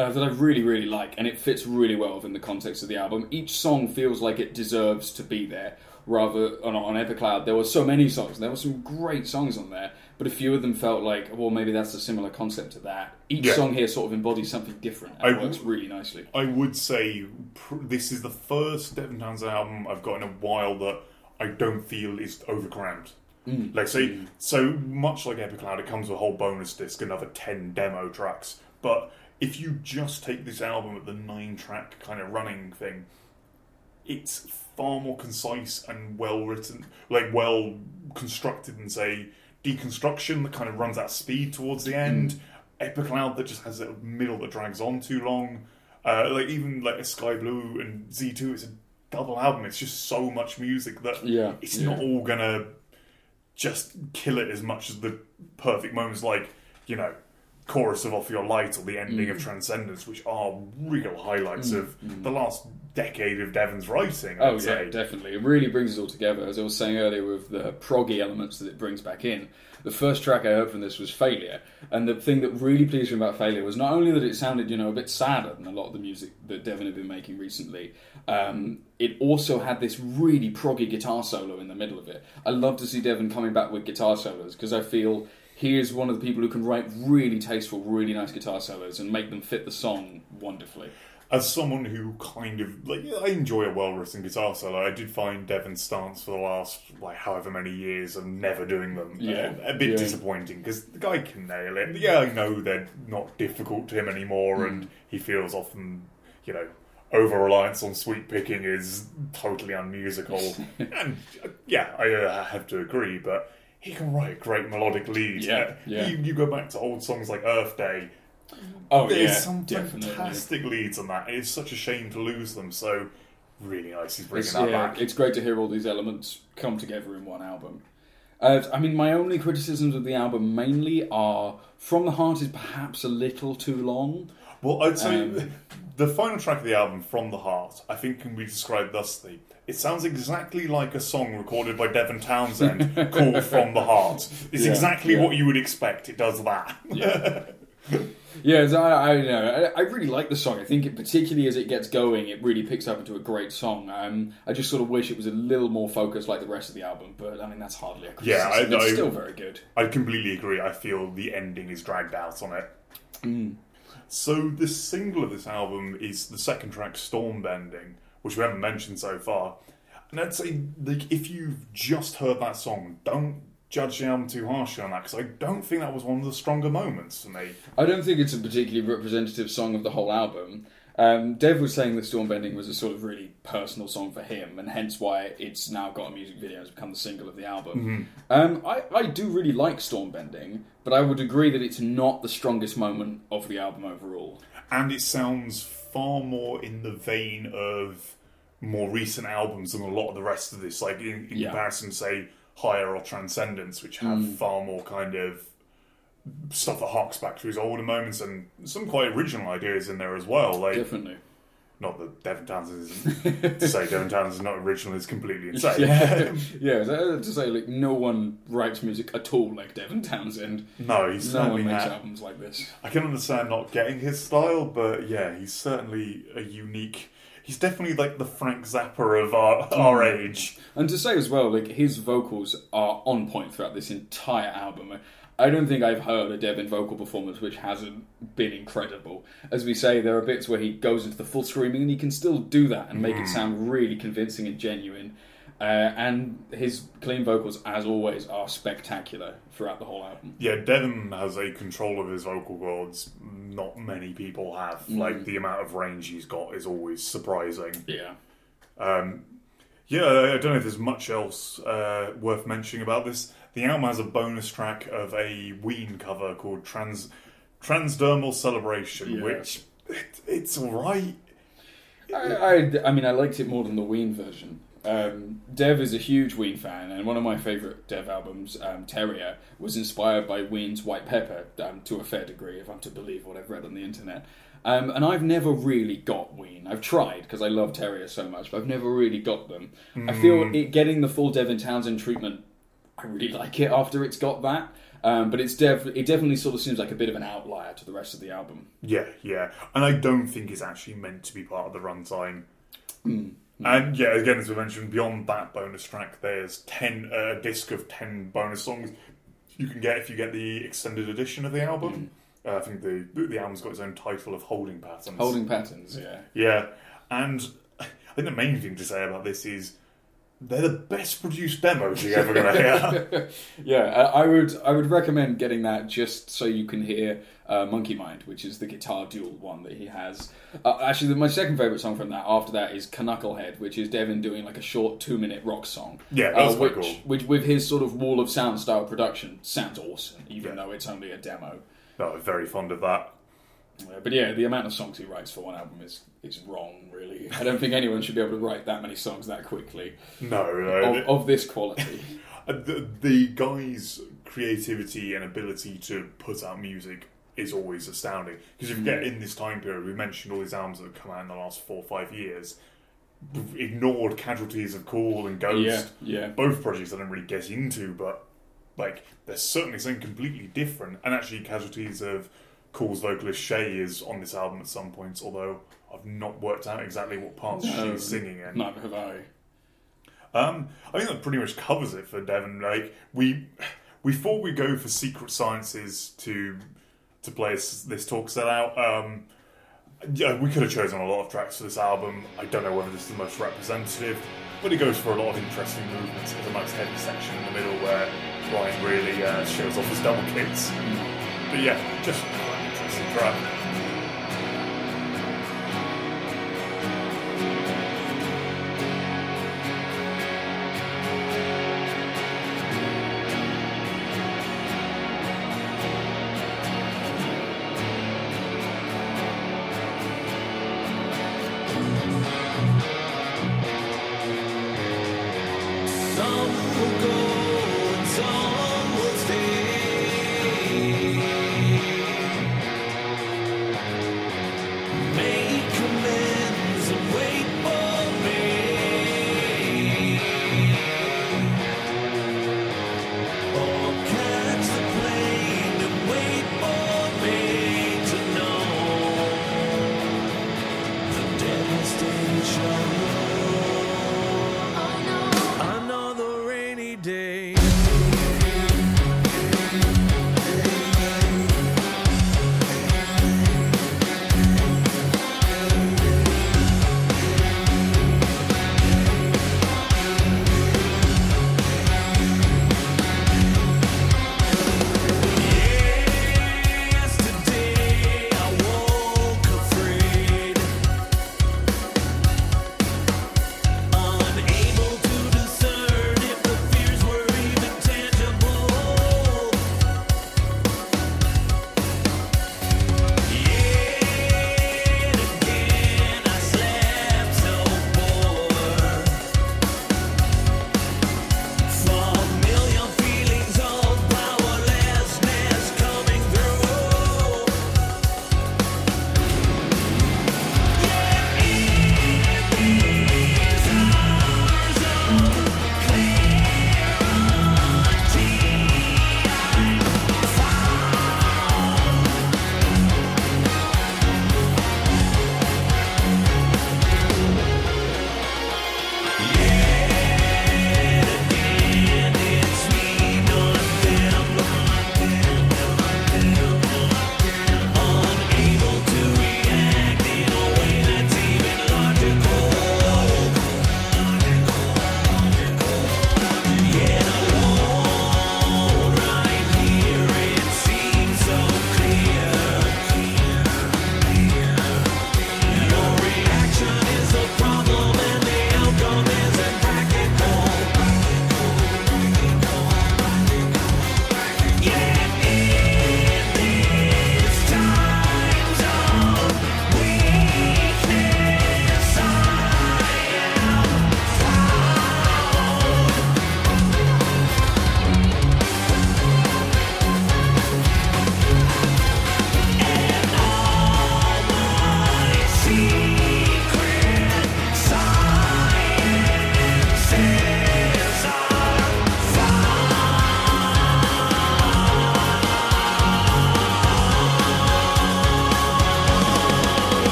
uh, that I really, really like, and it fits really well within the context of the album. Each song feels like it deserves to be there. Rather on, on Epicloud, there were so many songs. There were some great songs on there, but a few of them felt like, well, maybe that's a similar concept to that. Each Yeah. song here sort of embodies something different and I- works really nicely. I would say pr- this is the first Devin Townsend album I've got in a while that I don't feel is overcrammed. Like say, so much like Epicloud, it comes with a whole bonus disc, another ten demo tracks. But if you just take this album at the nine track kind of running thing, it's far more concise and well written, like well constructed and say deconstruction that kind of runs at speed towards the end. Epicloud that just has a middle that drags on too long. Uh, like even like a Sky Blue and Z two, it's a double album. It's just so much music that Yeah, it's yeah. not all gonna just kill it as much as the perfect moments like you know chorus of Offer Your Light or the ending Mm. of transcendence which are real highlights of the last decade of Devin's writing I'd Oh yeah, say. definitely. It really brings it all together. As I was saying earlier, with the proggy elements that it brings back in. The first track I heard from this was "Failure," and the thing that really pleased me about "Failure" was not only that it sounded, you know, a bit sadder than a lot of the music that Devin had been making recently. Um, it also had this really proggy guitar solo in the middle of it. I love to see Devin coming back with guitar solos because I feel he is one of the people who can write really tasteful, really nice guitar solos and make them fit the song wonderfully. as someone who kind of like I enjoy a well written guitar solo I did find Devin's stance for the last like however many years of never doing them uh, Yeah, a bit yeah. disappointing because the guy can nail it yeah I know they're not difficult to him anymore Hmm. and he feels often you know over reliance on sweep picking is totally unmusical (laughs) and uh, yeah I uh, have to agree but he can write great melodic leads Yeah, yeah. You, you go back to old songs like Earth Day Oh there's yeah, some definitely. fantastic leads on that. It's such a shame to lose them. So really nice he's bringing It's, that yeah, back. it's great to hear all these elements come together in one album. Uh, I mean, my only criticisms of the album mainly are From the Heart is perhaps a little too long. Well, I'd say Um, the final track of the album, "From the Heart," I think can be described thusly. It sounds exactly like a song recorded by Devin Townsend called (laughs) "From the Heart." It's Yeah, exactly yeah. what you would expect. It does that. Yeah, (laughs) so I, I, know, I, I really like the song. I think, it, particularly as it gets going, it really picks up into a great song. Um, I just sort of wish it was a little more focused like the rest of the album, but I mean, that's hardly a criticism. Yeah. I- it's I- still very good. I completely agree. I feel the ending is dragged out on it. Mm. So the single of this album is the second track, "Storm Bending," which we haven't mentioned so far. And I'd say, like, if you've just heard that song, don't judge the album too harshly on that because I don't think that was one of the stronger moments for me. I don't think it's a particularly representative song of the whole album. Um, Dev was saying that Stormbending was a sort of really personal song for him, and hence why it's now got a music video it's become the single of the album. Um, I, I do really like Stormbending, but I would agree that it's not the strongest moment of the album overall. And it sounds far more in the vein of more recent albums than a lot of the rest of this. Like in, in Yeah. comparison, say Higher or Transcendence, which have far more kind of stuff that harks back to his older moments and some quite original ideas in there as well. Like Definitely. not that Devin Townsend isn't to say Devin (laughs) Townsend is not original is completely (laughs) insane. Yeah, (laughs) yeah. uh, To say like no one writes music at all like Devin Townsend. no, he's No certainly one makes ha- albums like this. I can understand not getting his style, but yeah, he's certainly a unique. He's definitely like the Frank Zappa of our, our age. And to say as well, like his vocals are on point throughout this entire album. I don't think I've heard a Devin vocal performance which hasn't been incredible. As we say, there are bits where he goes into the full screaming, and he can still do that and make it sound really convincing and genuine. Uh, and his clean vocals, as always, are spectacular throughout the whole album. Yeah, Devin has a control of his vocal cords not many people have. Like the amount of range he's got is always surprising. Yeah. Um, yeah, I don't know if there's much else uh, worth mentioning about this. The album has a bonus track of a Ween cover called Trans Transdermal Celebration, Yeah. which it, it's all right. I, I, I mean, I liked it more than the Ween version. Um, Dev is a huge Ween fan, and one of my favourite Dev albums, um, Terria, was inspired by Ween's White Pepper um, to a fair degree, if I'm to believe what I've read on the internet. Um, and I've never really got Ween. I've tried because I love Terria so much, but I've never really got them. I feel it, getting the full Devin Townsend treatment, I really like it after it's got that. Um, but it's dev- it definitely sort of seems like a bit of an outlier to the rest of the album. Yeah, yeah. And I don't think it's actually meant to be part of the runtime. And yeah, again, as we mentioned, beyond that bonus track, there's ten uh, a disc of ten bonus songs you can get if you get the extended edition of the album. Uh, I think the the album's got its own title of Holding Patterns. Holding patterns, yeah. Yeah, and I think the main thing to say about this is they're the best produced demos you're ever going to hear. (laughs) Yeah, I would I would recommend getting that just so you can hear uh, Monkey Mind, which is the guitar dual one that he has. Uh, actually, my second favorite song from that after that is Knucklehead, which is Devin doing like a short two minute rock song. Yeah, that was uh, which, cool. which with his sort of wall of sound style production sounds awesome, even Yeah. though it's only a demo. no, I'm very fond of that. Uh, but yeah, the amount of songs he writes for one album is is wrong. Really, I don't think anyone should be able to write that many songs that quickly No, no. of, of this quality. (laughs) Uh, the, the guy's creativity and ability to put out music is always astounding. Because if you get in this time period, we mentioned all these albums that have come out in the last four or five years, ignored Casualties of Cool and Ghost. yeah, yeah. Both projects I don't really get into, but like there's certainly something completely different. And actually, Casualties of Cool's vocalist Shay is on this album at some points, although I've not worked out exactly what parts No, she's singing in. Neither have I. Um, I think that pretty much covers it for Devin. Like we, we thought we'd go for Secret Sciences to to play this, this talk set out. Um, yeah, we could have chosen a lot of tracks for this album. I don't know whether this is the most representative, but it goes for a lot of interesting movements. There's a nice heavy section in the middle where Ryan really uh, shows off his double kicks. But yeah, just quite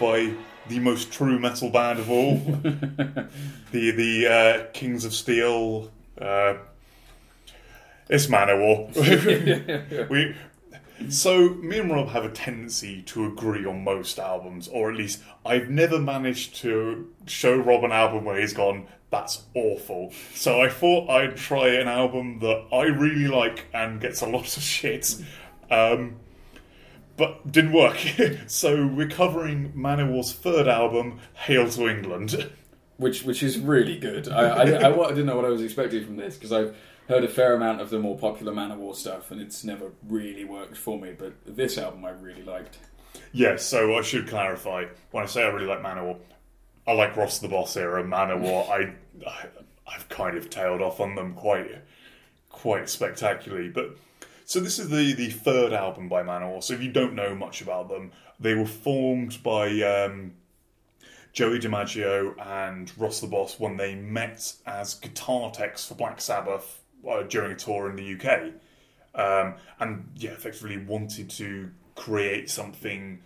by the most true metal band of all, (laughs) the the uh, Kings of Steel. Uh, it's Manowar. (laughs) we so me and Rob have a tendency to agree on most albums, or at least I've never managed to show Rob an album where he's gone, "That's awful." So I thought I'd try an album that I really like and gets a lot of shit. Um, but didn't work. (laughs) so we're covering Manowar's third album, Hail to England. which which is really good. I, I, I, I didn't know what I was expecting from this because I've heard a fair amount of the more popular Manowar stuff, and it's never really worked for me. But this album I really liked. Yes, so I should clarify. When I say I really like Manowar, I like Ross the Boss era Manowar. I, I I've kind of tailed off on them quite quite spectacularly. But so this is the the third album by Manowar. So if you don't know much about them, they were formed by um, Joey DeMaio and Ross the Boss when they met as guitar techs for Black Sabbath uh, during a tour in the UK. Um, and yeah, effectively wanted to create something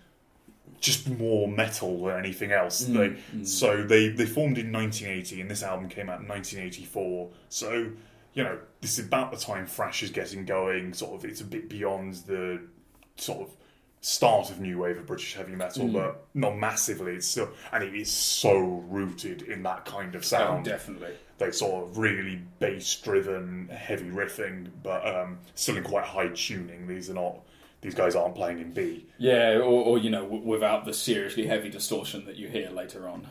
just more metal than anything else. they, So they, they formed in 1980, and this album came out in 1984. So you know, this is about the time Thrash is getting going. Sort of, it's a bit beyond the sort of start of new wave of British heavy metal, but not massively. It's still, and it is so rooted in that kind of Oh, sound definitely. they sort of really bass driven, heavy riffing, but um, still in quite high tuning. These are not; these guys aren't playing in B. Yeah, or, or you know, w- without the seriously heavy distortion that you hear later on.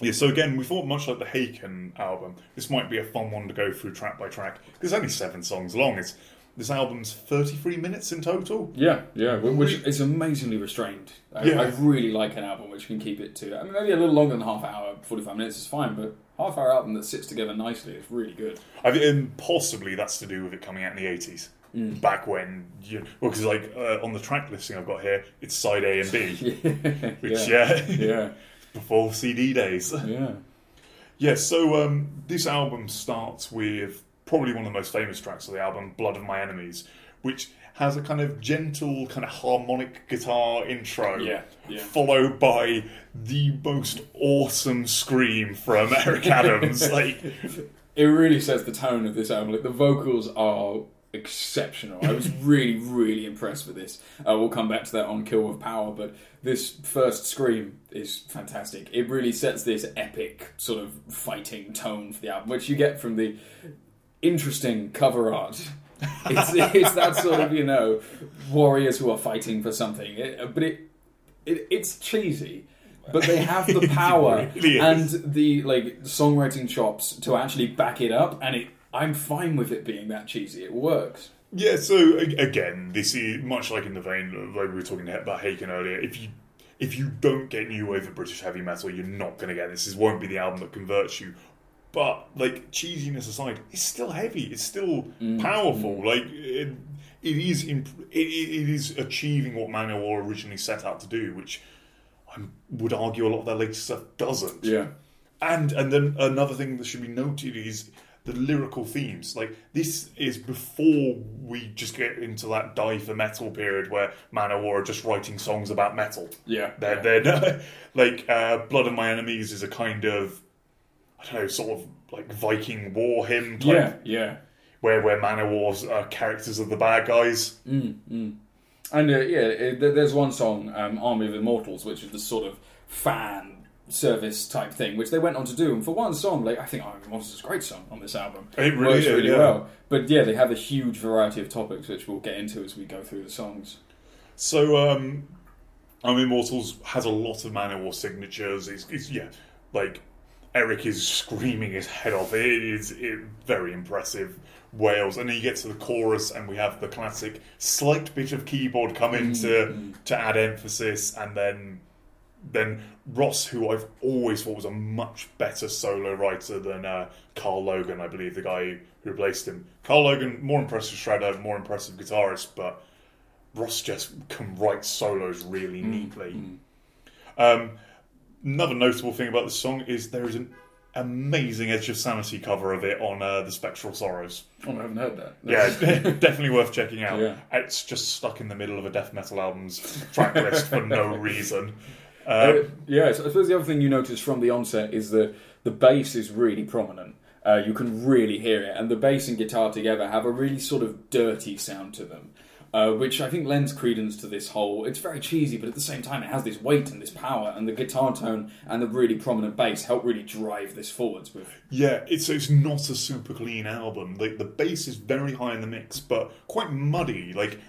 Yeah. So again, we thought much like the Haken album, this might be a fun one to go through track by track. There's only seven songs long. It's this album's 33 minutes in total. Yeah, yeah, wh- which is amazingly restrained. I, Yeah. I really like an album which can keep it to. I mean, maybe a little longer than half an hour, forty-five minutes is fine, but half hour album that sits together nicely is really good. I think and possibly that's to do with it coming out in the 80s. Back when, you, well, because like uh, on the track listing I've got here, it's side A and B, (laughs) which yeah, yeah, yeah, (laughs) before CD days. (laughs) yeah. Yeah, so um, this album starts with probably one of the most famous tracks of the album, Blood of My Enemies, which has a kind of gentle, kind of harmonic guitar intro. Yeah, yeah. Followed by the most awesome scream from Eric Adams. (laughs) like, It really sets the tone of this album. Like the vocals are exceptional. I was really, really impressed with this. Uh, we'll come back to that on Kill with Power, but this first scream is fantastic. It really sets this epic sort of fighting tone for the album, which you get from the interesting cover art. It's, (laughs) it's that sort of you know warriors who are fighting for something, it, but it, it it's cheesy. But they have the (laughs) power really and the like songwriting chops to actually back it up, and it. I'm fine with it being that cheesy. It works. yeah, so again, this is much like in the vein of like we were talking about Haken earlier. If you if you don't get new wave of British heavy metal, you're not going to get this. This won't be the album that converts you. But like cheesiness aside, it's still heavy. It's still mm. powerful. Mm. Like it, it is. Imp- it, it is achieving what Manowar originally set out to do, which I would argue a lot of their latest stuff doesn't. Yeah. And and then another thing that should be noted is the lyrical themes. Like this is before we just get into that die for metal period where Manowar are just writing songs about metal. Yeah. They're, they're (laughs) like uh, Blood of My Enemies is a kind of I don't know, sort of like Viking war hymn type Yeah. Yeah. where where Manowar's are characters of the bad guys. And uh, yeah, it, there's one song, um, "Army of Immortals," which is the sort of fan service type thing, which they went on to do. And for one song, like I think "Army of Immortals" is a great song on this album. It really works is, really yeah. well. But yeah, they have a huge variety of topics, which we'll get into as we go through the songs. So, um, I mean, Immortals has a lot of Manowar signatures. It's, it's yeah, like Eric is screaming his head off. It is it, very impressive wails, and then you get to the chorus, and we have the classic slight bit of keyboard come in to to add emphasis, and then then Ross, who I've always thought was a much better solo writer than uh, Karl Logan, I believe the guy who replaced him. Karl Logan, more impressive shredder, more impressive guitarist, but Ross just can write solos really neatly. Um, another notable thing about the song is there is an amazing Edge of Sanity cover of it on uh, the Spectral Sorrows. Oh, I haven't heard that. Yeah, (laughs) definitely worth checking out. Yeah. It's just stuck in the middle of a death metal album's track list for no (laughs) reason. Uh, Uh, yeah, so I suppose the other thing you notice from the onset is that the bass is really prominent. Uh, you can really hear it, and the bass and guitar together have a really sort of dirty sound to them, uh, which I think lends credence to this whole. It's very cheesy, but at the same time, it has this weight and this power, and the guitar tone and the really prominent bass help really drive this forwards with. Yeah, it's it's not a super clean album. Like the bass is very high in the mix, but quite muddy. Like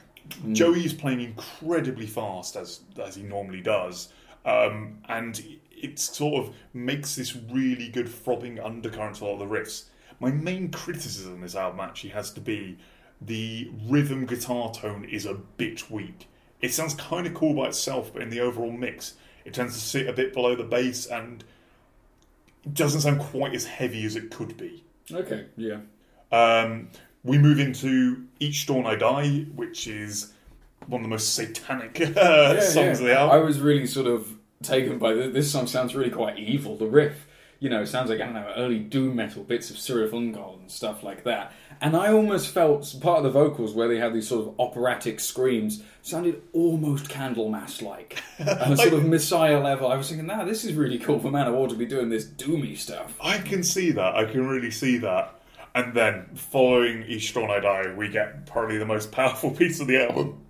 Joey is playing incredibly fast as as he normally does, um, and it sort of makes this really good throbbing undercurrent to a lot of the riffs. My main criticism of this album actually has to be the rhythm guitar tone is a bit weak. It sounds kind of cool by itself, but in the overall mix, it tends to sit a bit below the bass and it doesn't sound quite as heavy as it could be. Okay, yeah. Um, we move into Each Dawn I Die, which is one of the most satanic (laughs) uh, songs of the album. I was really sort of taken by this. This song sounds really quite evil. The riff, you know, sounds like I don't know early doom metal bits of Cyril and stuff like that. And I almost felt part of the vocals where they had these sort of operatic screams sounded almost Candlemass like, (laughs) and a sort of Messiah level. I was thinking, nah, this is really cool for Manowar to be doing this doomy stuff. I can see that. I can really see that. And then, following Each Dawn I Die, we get probably the most powerful (laughs) piece of the album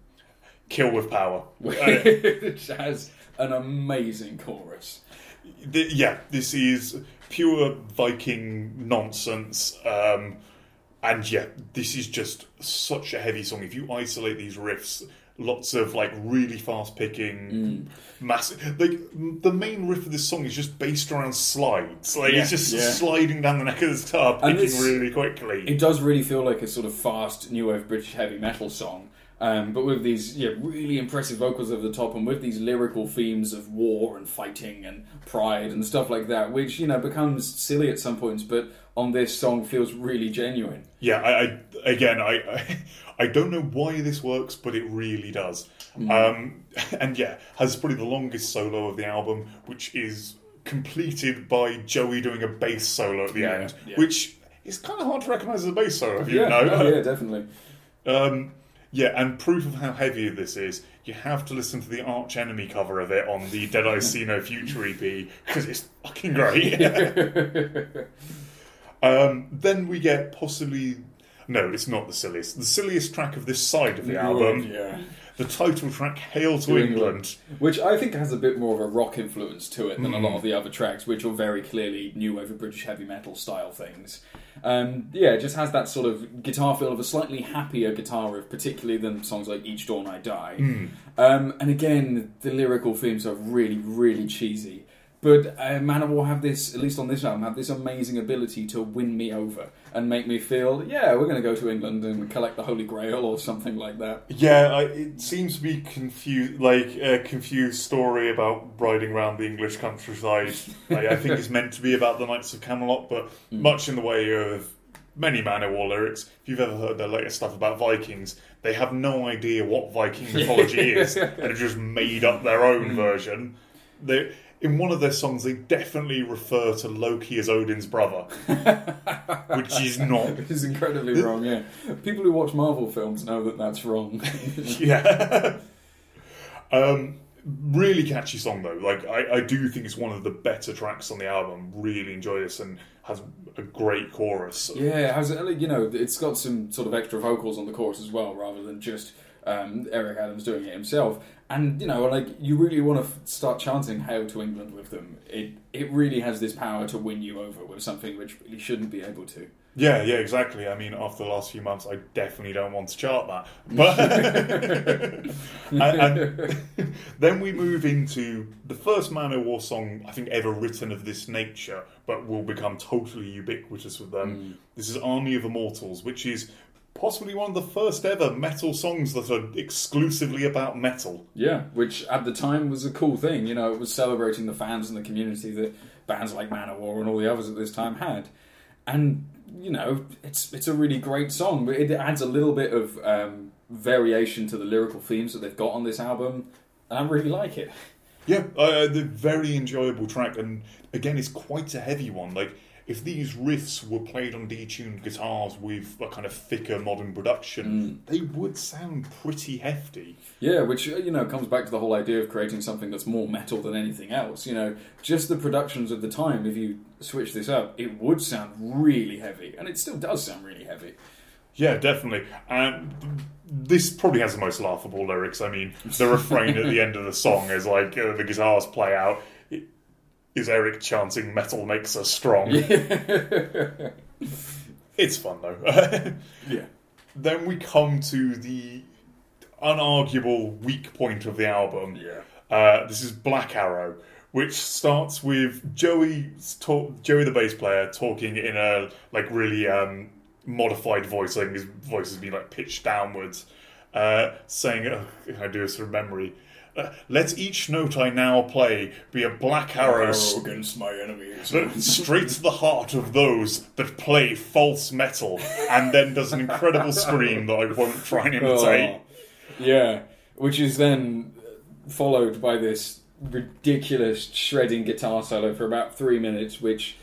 Kill with Power. (laughs) Which has an amazing chorus. th- yeah, this is pure Viking nonsense. Um, and yeah, this is just such a heavy song. If you isolate these riffs, lots of like really fast picking, massive. Like the main riff of this song is just based around slides. Like Yeah, it's just yeah. sliding down the neck of the guitar, And picking this- really quickly. It does really feel like a sort of fast new wave British heavy metal song, um, but with these yeah, really impressive vocals over the top, and with these lyrical themes of war and fighting and pride and stuff like that, which you know becomes silly at some points, but on this song feels really genuine. Yeah, I, I again, I, I I don't know why this works, but it really does. Mm. Um, (laughs) and yeah, has probably the longest solo of the album, which is completed by Joey doing a bass solo at the Yeah, end, yeah. which is kind of hard to recognise as a bass solo if you Yeah, know. oh, yeah, (laughs) definitely. Um, yeah, and proof of how heavy this is, you have to listen to the Arch Enemy cover of it on the Dead Eyes See No Future EP because it's fucking (laughs) great. um, then we get possibly. No, it's not the silliest. The silliest track of this side of the album, yeah. the title track "Hail to, To England. England. Which I think has a bit more of a rock influence to it than a lot of the other tracks, which are very clearly new wave British heavy metal style things. Um, yeah, it just has that sort of guitar feel of a slightly happier guitar riff, particularly than songs like Each Dawn I Die. Um, and again, the lyrical themes are really, really cheesy. But uh, Manowar have this, at least on this album, have this amazing ability to win me over and make me feel, yeah, we're going to go to England and collect the Holy Grail or something like that. Yeah, I, it seems to be confused, like a confused story about riding around the English countryside. (laughs) like, I think it's meant to be about the Knights of Camelot, but much in the way of many Manowar lyrics. If you've ever heard their latest stuff about Vikings, they have no idea what Viking mythology (laughs) is, (laughs) and have just made up their own version. They. In one of their songs, they definitely refer to Loki as Odin's brother, (laughs) which is not Which is incredibly wrong, yeah. People who watch Marvel films know that that's wrong. (laughs) yeah. um, really catchy song though. Like I, I do think it's one of the better tracks on the album. Really enjoy this and has a great chorus. yeah, it has, you know, it's got some sort of extra vocals on the chorus as well, rather than just um, Eric Adams doing it himself. And, you know, like, you really want to f- start chanting Hail to England with them. It, it really has this power to win you over with something which you shouldn't be able to. Yeah, yeah, exactly. I mean, after the last few months, I definitely don't want to chart that. But (laughs) and, and (laughs) then we move into the first Manowar song I think ever written of this nature, but will become totally ubiquitous with them. Mm. This is Army of Immortals, which is possibly one of the first ever metal songs that are exclusively about metal. Yeah, which at the time was a cool thing. You know, it was celebrating the fans and the community that bands like Manowar and all the others at this time had. And you know, it's it's a really great song. But it adds a little bit of um, variation to the lyrical themes that they've got on this album, and I really like it. Yeah, uh, the very enjoyable track, and again, it's quite a heavy one. Like if these riffs were played on detuned guitars with a kind of thicker modern production, they would sound pretty hefty. Yeah, which uh, you know comes back to the whole idea of creating something that's more metal than anything else. You know, just the productions of the time. If you switch this up, it would sound really heavy, and it still does sound really heavy. Yeah, definitely. And this probably has the most laughable lyrics. I mean, the refrain at the end of the song is like uh, the guitars play out. Is Eric chanting "Metal makes us strong"? (laughs) it's fun though. (laughs) Yeah. then we come to the unarguable weak point of the album. Yeah. Uh, this is Black Arrow, which starts with Joey, talk, Joey the bass player, talking in a like really um, modified voice. I think his voice has been like pitched downwards, uh, saying, oh, "I do this from memory." Uh, Let each note I now play be a black arrow s- against my enemies. (laughs) straight to the heart of those that play false metal, and then does an incredible (laughs) scream that I won't try and imitate. Oh, yeah, which is then followed by this ridiculous shredding guitar solo for about three minutes. Which,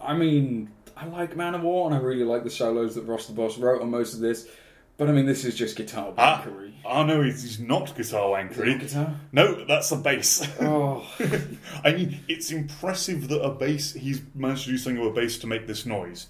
I mean, I like Manowar, and I really like the solos that Ross the Boss wrote on most of this. But I mean, this is just guitar Ah, wankery. oh no, he's, he's not guitar wankery. guitar? No, that's a bass. Oh, (laughs) I mean, it's impressive that a bass, he's managed to do something with a bass to make this noise.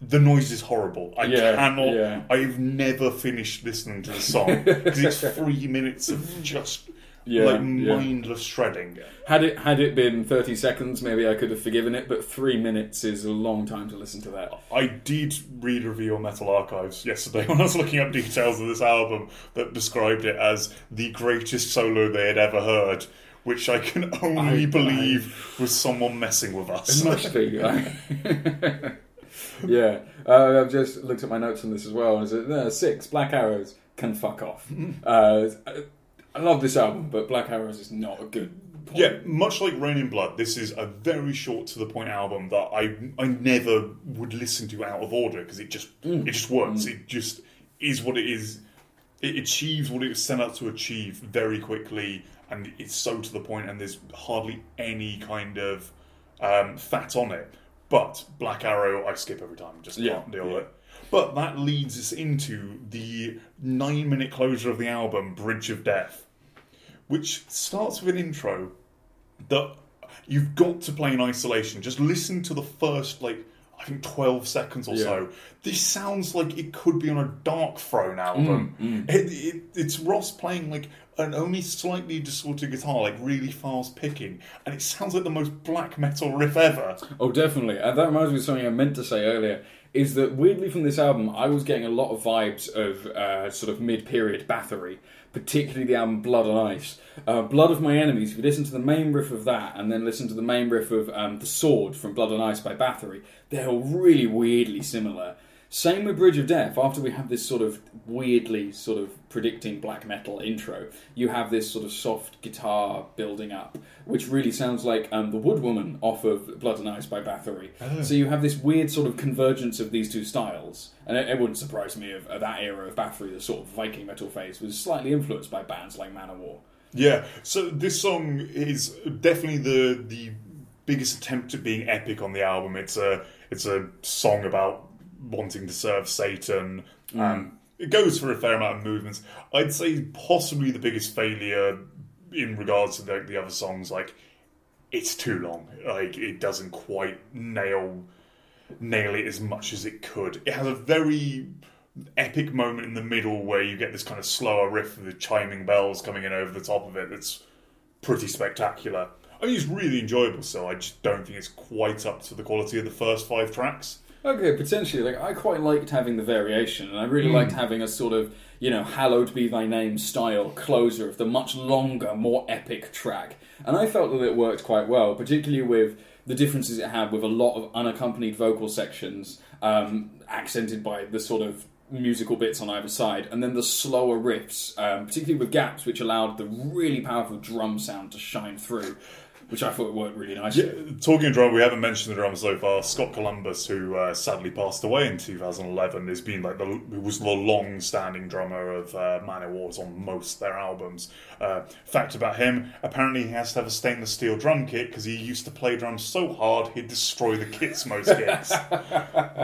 The noise is horrible. I Yeah, cannot, yeah. I've never finished listening to the song (laughs) because it's three minutes of just Yeah, like yeah. mindless shredding. had it had it been thirty seconds, maybe I could have forgiven it. But three minutes is a long time to listen to that. I did read a review on Metal Archives yesterday (laughs) when I was looking up details of this album that described it as the greatest solo they had ever heard, which I can (laughs) only I- believe was someone messing with us. It must be. (laughs) yeah, uh, I've just looked at my notes on this as well. and Is it uh, six Black Arrows can fuck off? Uh, I love this album, but Black Arrows is not a good. Point. Yeah, much like Reign in Blood, this is a very short to the point album that I I never would listen to out of order because it just it just works. It just is what it is. It achieves what it was set out to achieve very quickly, and it's so to the point, and there's hardly any kind of um, fat on it. But Black Arrow, I skip every time. Just Yeah, can't deal yeah. with it. But that leads us into the nine-minute closure of the album, Bridge of Death which starts with an intro that you've got to play in isolation. Just listen to the first, like, I think 12 seconds or Yeah. so. This sounds like it could be on a Darkthrone album. Mm, It, it, it's Ross playing, like, an only slightly distorted guitar, like, really fast picking, and it sounds like the most black metal riff ever. Oh, definitely. And that reminds me of something I meant to say earlier. Is that weirdly from this album, I was getting a lot of vibes of uh, sort of mid-period Bathory, particularly the album Blood on Ice. Uh, Blood of My Enemies. If you listen to the main riff of that, and then listen to the main riff of um, the Sword from Blood on Ice by Bathory, they're all really weirdly similar. Same with Bridge of Death. After we have this sort of weirdly sort of predicting black metal intro, you have this sort of soft guitar building up, which really sounds like um, the Wood Woman off of Blood and Ice by Bathory. So you have this weird sort of convergence of these two styles, and it, it wouldn't surprise me if, of that era of Bathory, the sort of Viking metal phase, was slightly influenced by bands like Manowar. Yeah, so this song is definitely the the biggest attempt at being epic on the album. It's a it's a song about wanting to serve Satan. Um, it goes for a fair amount of movements. I'd say possibly the biggest failure in regards to the, the other songs. Like it's too long. Like it doesn't quite nail nail it as much as it could. It has a very epic moment in the middle where you get this kind of slower riff with the chiming bells coming in over the top of it. That's pretty spectacular. I mean, it's really enjoyable So I just don't think it's quite up to the quality of the first five tracks. Okay, potentially. Like I quite liked having the variation, and I really liked having a sort of you know "Hallowed be Thy Name" style closer of the much longer, more epic track. And I felt that it worked quite well, particularly with the differences it had with a lot of unaccompanied vocal sections, um, accented by the sort of musical bits on either side, and then the slower riffs, um, particularly with gaps, which allowed the really powerful drum sound to shine through. Which I thought worked really nicely. Yeah, talking of drummer, we haven't mentioned the drummer so far. Scott Columbus, who uh, sadly passed away in 2011, has been like the was the long-standing drummer of uh, Man of on most of their albums. Uh, fact about him: apparently, he has to have a stainless steel drum kit because he used to play drums so hard he'd destroy the kits most gigs. (laughs)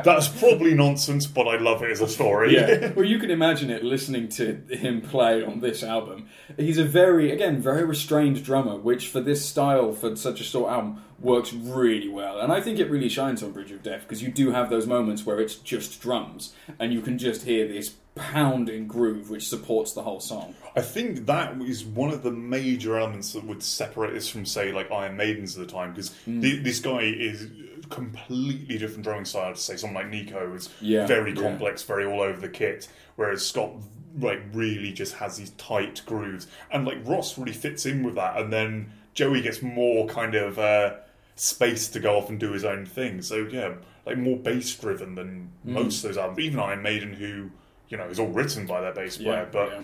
That's probably nonsense, but I love it as a story. yeah. (laughs) Well, you can imagine it listening to him play on this album. He's a very, again, very restrained drummer, which for this style, for such a short album, works really well. And I think it really shines on Bridge of Death because you do have those moments where it's just drums and you can just hear this pounding groove which supports the whole song. I think that is one of the major elements that would separate this from, say, like Iron Maidens at the time, because Mm. this guy is completely different drumming style to say someone like Nicko is Yeah, very yeah. complex, very all over the kit, whereas Scott like really just has these tight grooves, and like Ross really fits in with that, and then Joey gets more kind of uh, space to go off and do his own thing. So yeah, like more bass driven than Mm. most of those albums, even Iron Maiden, who you know is all written by their bass player, Yeah, but yeah.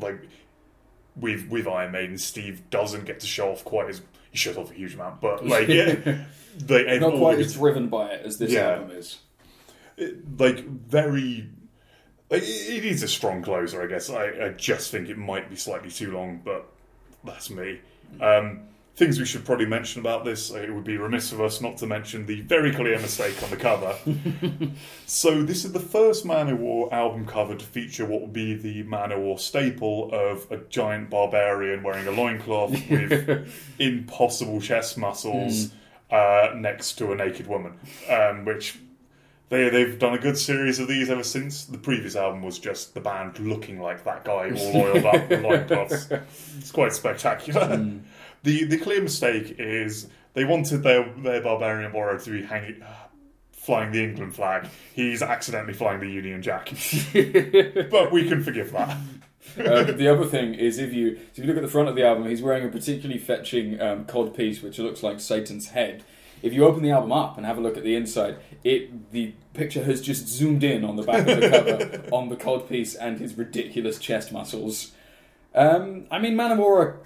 like with with Iron Maiden, Steve doesn't get to show off quite as he shows off a huge amount, but (laughs) like yeah, they Not quite as driven by it as this Yeah. album is. it- like very. Like, it it is a strong closer, I guess. I, I just think it might be slightly too long, but that's me. Um, things we should probably mention about this. uh, It would be remiss of us not to mention the very clear mistake on the cover. (laughs) so this is the first Manowar album cover to feature what would be the Manowar staple of a giant barbarian wearing a loincloth (laughs) with impossible chest muscles uh, next to a naked woman, um, which they they've done a good series of these ever since. The previous album was just the band looking like that guy all (laughs) oiled up with loincloths. It's quite spectacular. The the clear mistake is they wanted their their barbarian warrior to be hanging. Flying the England flag, he's accidentally flying the Union Jack, (laughs) but we can forgive that. uh, the other thing is if you if you look at the front of the album, he's wearing a particularly fetching um, cod piece, which looks like Satan's head. If you open the album up and have a look at the inside, it the picture has just zoomed in on the back of the cover (laughs) on the cod piece and his ridiculous chest muscles. Um, I mean, Manowar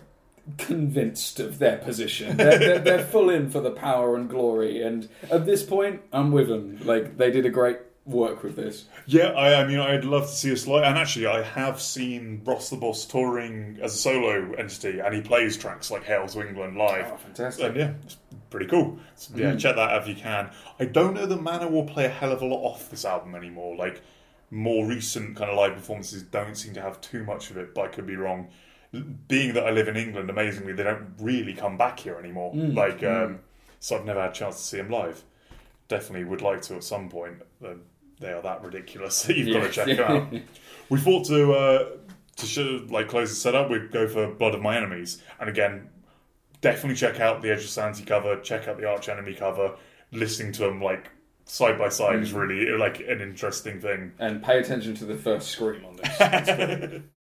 convinced of their position. They're, they're, they're full in for the power and glory, and at this point, I'm with them. Like they did a great work with this. Yeah, I, I mean, I'd love to see a slide. And actually, I have seen Ross the Boss touring as a solo entity, and he plays tracks like Hail to England live. Oh, fantastic. And yeah, it's pretty cool. So, yeah, Mm. check that out if you can. I don't know that Manowar will play a hell of a lot off this album anymore. Like, more recent kind of live performances don't seem to have too much of it, but I could be wrong. Being that I live in England, amazingly, they don't really come back here anymore. Mm. Like, um, so I've never had a chance to see them live. Definitely would like to at some point. They are that ridiculous (laughs) that you've got to check them out. (laughs) We thought to uh, to show, like close the setup, we'd go for Blood of My Enemies, and again, definitely check out the Edge of Sanity cover, check out the Arch Enemy cover. Listening to them like side by side is really like an interesting thing. And pay attention to the first scream on this. (laughs)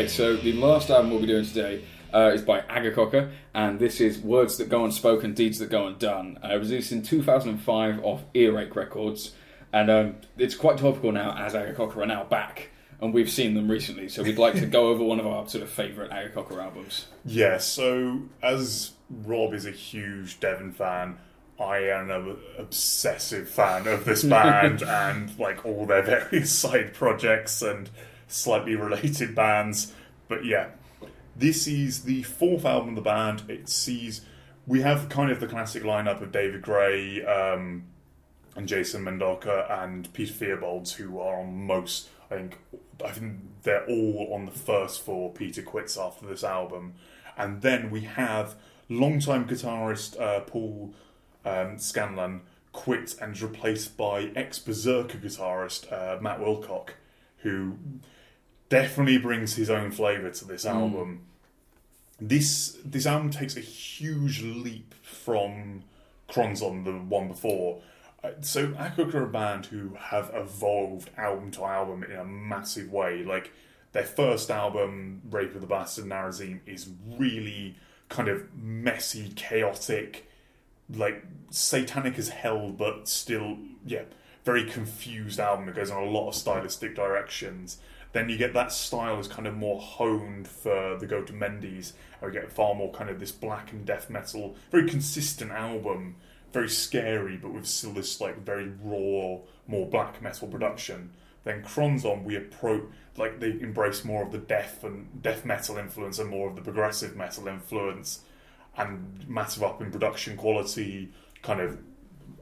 Okay, so the last album we'll be doing today uh, is by Akercocke, and this is Words That Go Unspoken, Deeds That Go Undone. Uh, it was released in 2005 off Earache Records, and um, it's quite topical now as Akercocke are now back, and we've seen them recently, so we'd like to go over one of our sort of favourite Akercocke albums. Yeah, so as Rob is a huge Devin fan, I am an obsessive fan of this (laughs) band and like all their various (laughs) side projects and slightly (laughs) related bands. But yeah, this is the fourth album of the band. It sees we have kind of the classic lineup of David Gray um, and Jason Mendonça and Peter Theobald, who are on most. I think I think they're all on the first four. Peter quits after this album, and then we have longtime guitarist uh, Paul um, Scanlan quit and is replaced by ex Berserker guitarist uh, Matt Wilcock, who definitely brings his own flavour to this album. This this album takes a huge leap from Choronzon, the one before. Uh, So Akercocke are a band who have evolved album to album in a massive way. Like their first album, Rape of the Bastard Nazarene, is really kind of messy, chaotic, like satanic as hell, but still, yeah, very confused album. It goes in a lot of stylistic directions. Then you get that style is kind of more honed for the Goat of Mendes, and we get far more kind of this black and death metal, very consistent album, very scary, but with still this like very raw, more black metal production. Then Choronzon, we approach like they embrace more of the death and death metal influence and more of the progressive metal influence and massive up in production quality, kind of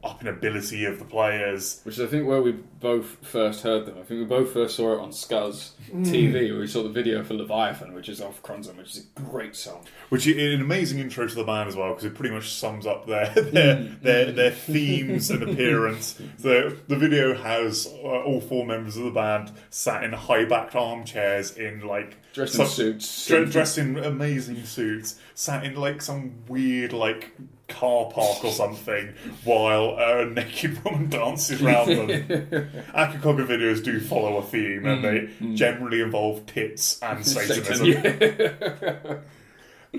up in ability of the players. Which is, I think, where we both first heard them. I think we both first saw it on Scuzz TV, where we saw the video for Leviathan, which is off Choronzon, which is a great song. Which is an amazing intro to the band as well, because it pretty much sums up their (laughs) their their, their themes and appearance. So the video has uh, all four members of the band sat in high backed armchairs in like Dressed in some- suits. dre- dressed in amazing suits, sat in like some weird like car park or something, while a naked woman dances around them. (laughs) Akercocke videos do follow a theme, and they generally involve tits and (laughs) Satanism. Satan, yeah.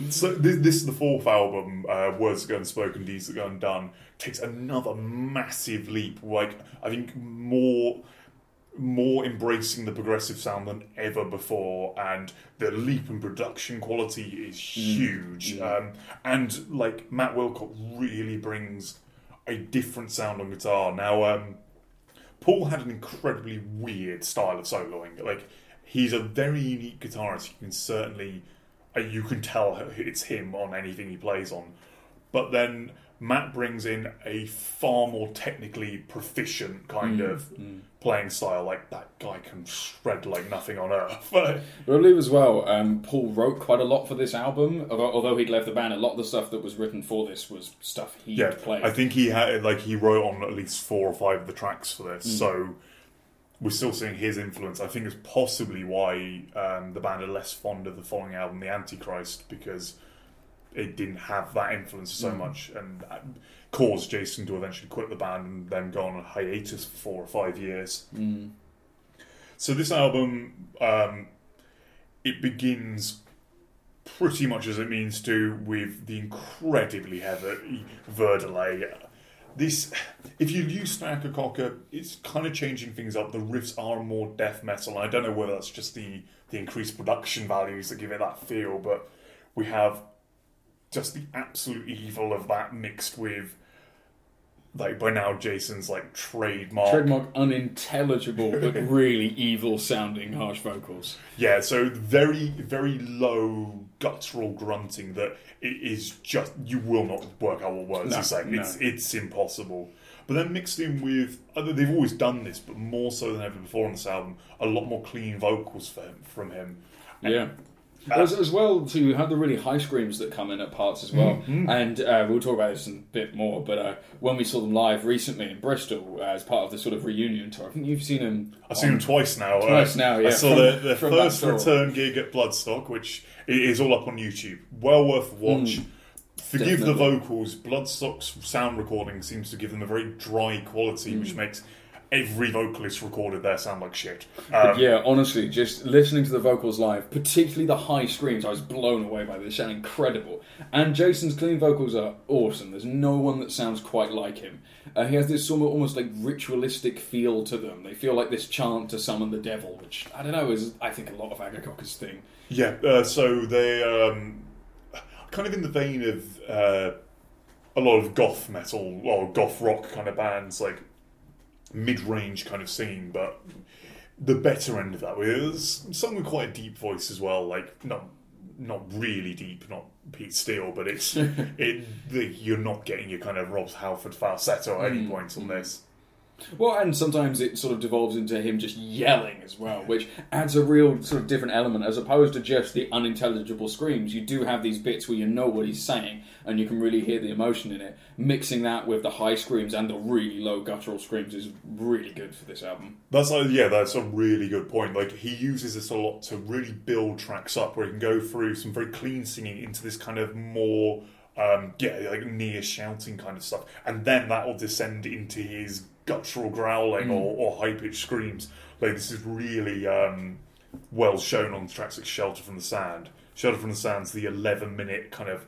So this, this is the fourth album, uh, Words That Go Unspoken, Deeds That Go Undone. Takes another massive leap. Like I think more, more embracing the progressive sound than ever before, and the leap in production quality is huge. Um, and like Matt Wilcock really brings a different sound on guitar. Now, um, Paul had an incredibly weird style of soloing. Like he's a very unique guitarist. You can certainly, uh, you can tell it's him on anything he plays on. But then Matt brings in a far more technically proficient kind of playing style. Like that guy can shred like nothing on earth. (laughs) But I believe as well, um, Paul wrote quite a lot for this album. Although, although he'd left the band, a lot of the stuff that was written for this was stuff he'd yeah, played. I think he had like he wrote on at least four or five of the tracks for this. So we're still seeing his influence. I think is possibly why um, the band are less fond of the following album, The Antichrist, because it didn't have that influence so much and that caused Jason to eventually quit the band and then go on a hiatus for four or five years. So this album, um, it begins pretty much as it means to with the incredibly heavy Verdelet. This, if you use Snacker Cocker, it's kind of changing things up. The riffs are more death metal. I don't know whether that's just the the increased production values that give it that feel, but we have just the absolute evil of that mixed with like by now Jason's like trademark Trademark unintelligible but (laughs) really evil sounding harsh vocals. Yeah, so very, very low guttural grunting that it is just you will not work out what words No, he's saying. no. It's it's impossible. But then mixed in with they've always done this, but more so than ever before on this album, a lot more clean vocals for him, from him. Yeah. As, as well, too, you have the really high screams that come in at parts as well, Mm-hmm. and uh, we'll talk about this in a bit more. But uh, when we saw them live recently in Bristol uh, as part of the sort of reunion tour, I think you've seen them. I've seen them twice now. uh, Twice now, yeah, I saw from- their, from first return gig at Bloodstock, which is all up on YouTube. Well worth watch. Forgive the Mm. Vocals. Bloodstock's sound recording seems to give them a very dry quality, Mm. which makes every vocalist recorded there sound like shit. Um, yeah, honestly, just listening to the vocals live, particularly the high screams, I was blown away by this. Sound incredible. And Jason's clean vocals are awesome. There's no one that sounds quite like him. Uh, he has this sort of almost like ritualistic feel to them. They feel like this chant to summon the devil, which I don't know is I think a lot of Akercocke's thing. Yeah, uh, so they um, kind of in the vein of uh, a lot of goth metal or goth rock kind of bands, like mid-range kind of singing, but the better end of that. There's some with quite a deep voice as well, like not not really deep, not Pete Steele, but it's (laughs) it the, you're not getting your kind of Rob Halford falsetto at any mm. point on this. Well, and sometimes it sort of devolves into him just yelling as well, which adds a real sort of different element as opposed to just the unintelligible screams. You do have these bits where you know what he's saying and you can really hear the emotion in it. Mixing that with the high screams and the really low guttural screams is really good for this album. That's like, yeah, that's a really good point. Like he uses this a lot to really build tracks up, where he can go through some very clean singing into this kind of more, um, yeah, like near shouting kind of stuff, and then that will descend into his guttural growling or, or high pitched screams. Like this is really um, well shown on tracks like Shelter from the Sand. Shelter from the Sand's the 11 minute kind of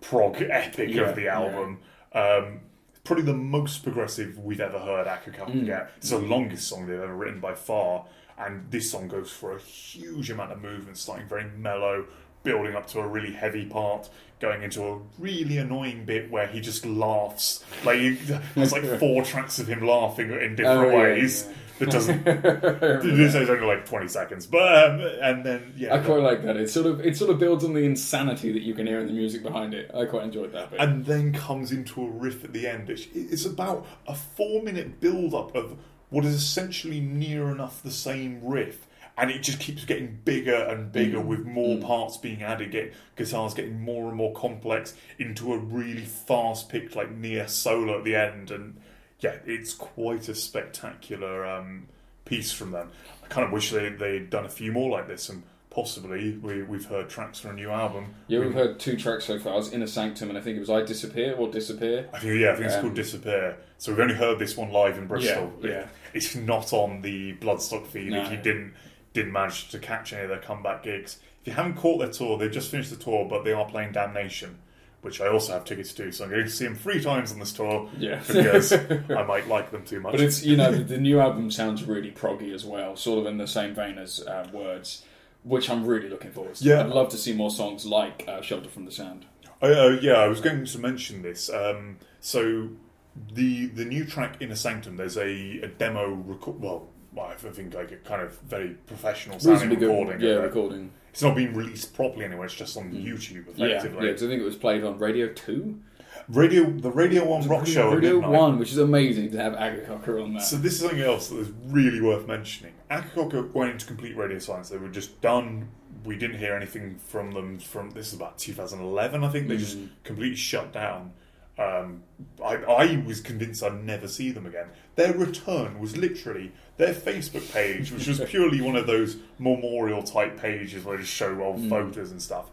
prog epic Yeah, of the album. Um, probably the most progressive we've ever heard Akercocke get. It's the longest song they've ever written by far, and this song goes for a huge amount of movement, starting very mellow, building up to a really heavy part, going into a really annoying bit where he just laughs. Like he, there's like (laughs) four tracks of him laughing in different Oh, yeah, ways. yeah. That doesn't. (laughs) this is only like twenty seconds, but um, and then yeah, I quite like that. It sort of it sort of builds on the insanity that you can hear in the music behind it. I quite enjoyed that bit. and then comes into a riff at the end. It's, it's about a four minute build up of what is essentially near enough the same riff. And it just keeps getting bigger and bigger Mm. with more parts being added. Get guitars getting more and more complex into a really fast picked, like near solo at the end. And yeah, it's quite a spectacular um, piece from them. I kind of wish they they'd done a few more like this, and possibly we, we've heard tracks for a new album. yeah, we've heard two tracks so far. It was Inner Sanctum, and I think it was I Disappear or Disappear. I think yeah, I think it's Um, called Disappear. So we've only heard this one live in Bristol. Yeah, yeah. It's not on the Bloodstock feed. No. If you didn't didn't manage to catch any of their comeback gigs, if you haven't caught their tour, they've just finished the tour, but they are playing Damnation, which I also have tickets to. So I'm going to see them three times on this tour Yeah. because (laughs) I might like them too much. But it's you know the, (laughs) the new album sounds really proggy as well, sort of in the same vein as uh, Words, which I'm really looking forward to. Yeah. I'd love to see more songs like uh, Shelter from the Sand. Oh, uh, yeah, I was going to mention this. Um, so the the new track Inner Sanctum, there's a, a demo record. Well, I think like a kind of very professional sounding Reasonably good, recording. yeah, of it. recording. It's not been released properly anyway. It's just on YouTube, Yeah, yeah, effectively. because I think it was played on Radio Two, Radio, the Radio One rock show at Radio midnight. One, which is amazing to have Akercocke on that. So this is something else that is really worth mentioning. Akercocke went into complete radio silence. They were just done. We didn't hear anything from them from this is about 2011, I think. They just Mm. completely shut down. Um, I, I was convinced I'd never see them again. Their return was literally their Facebook page, which was (laughs) purely one of those memorial type pages where they show old mm. photos and stuff.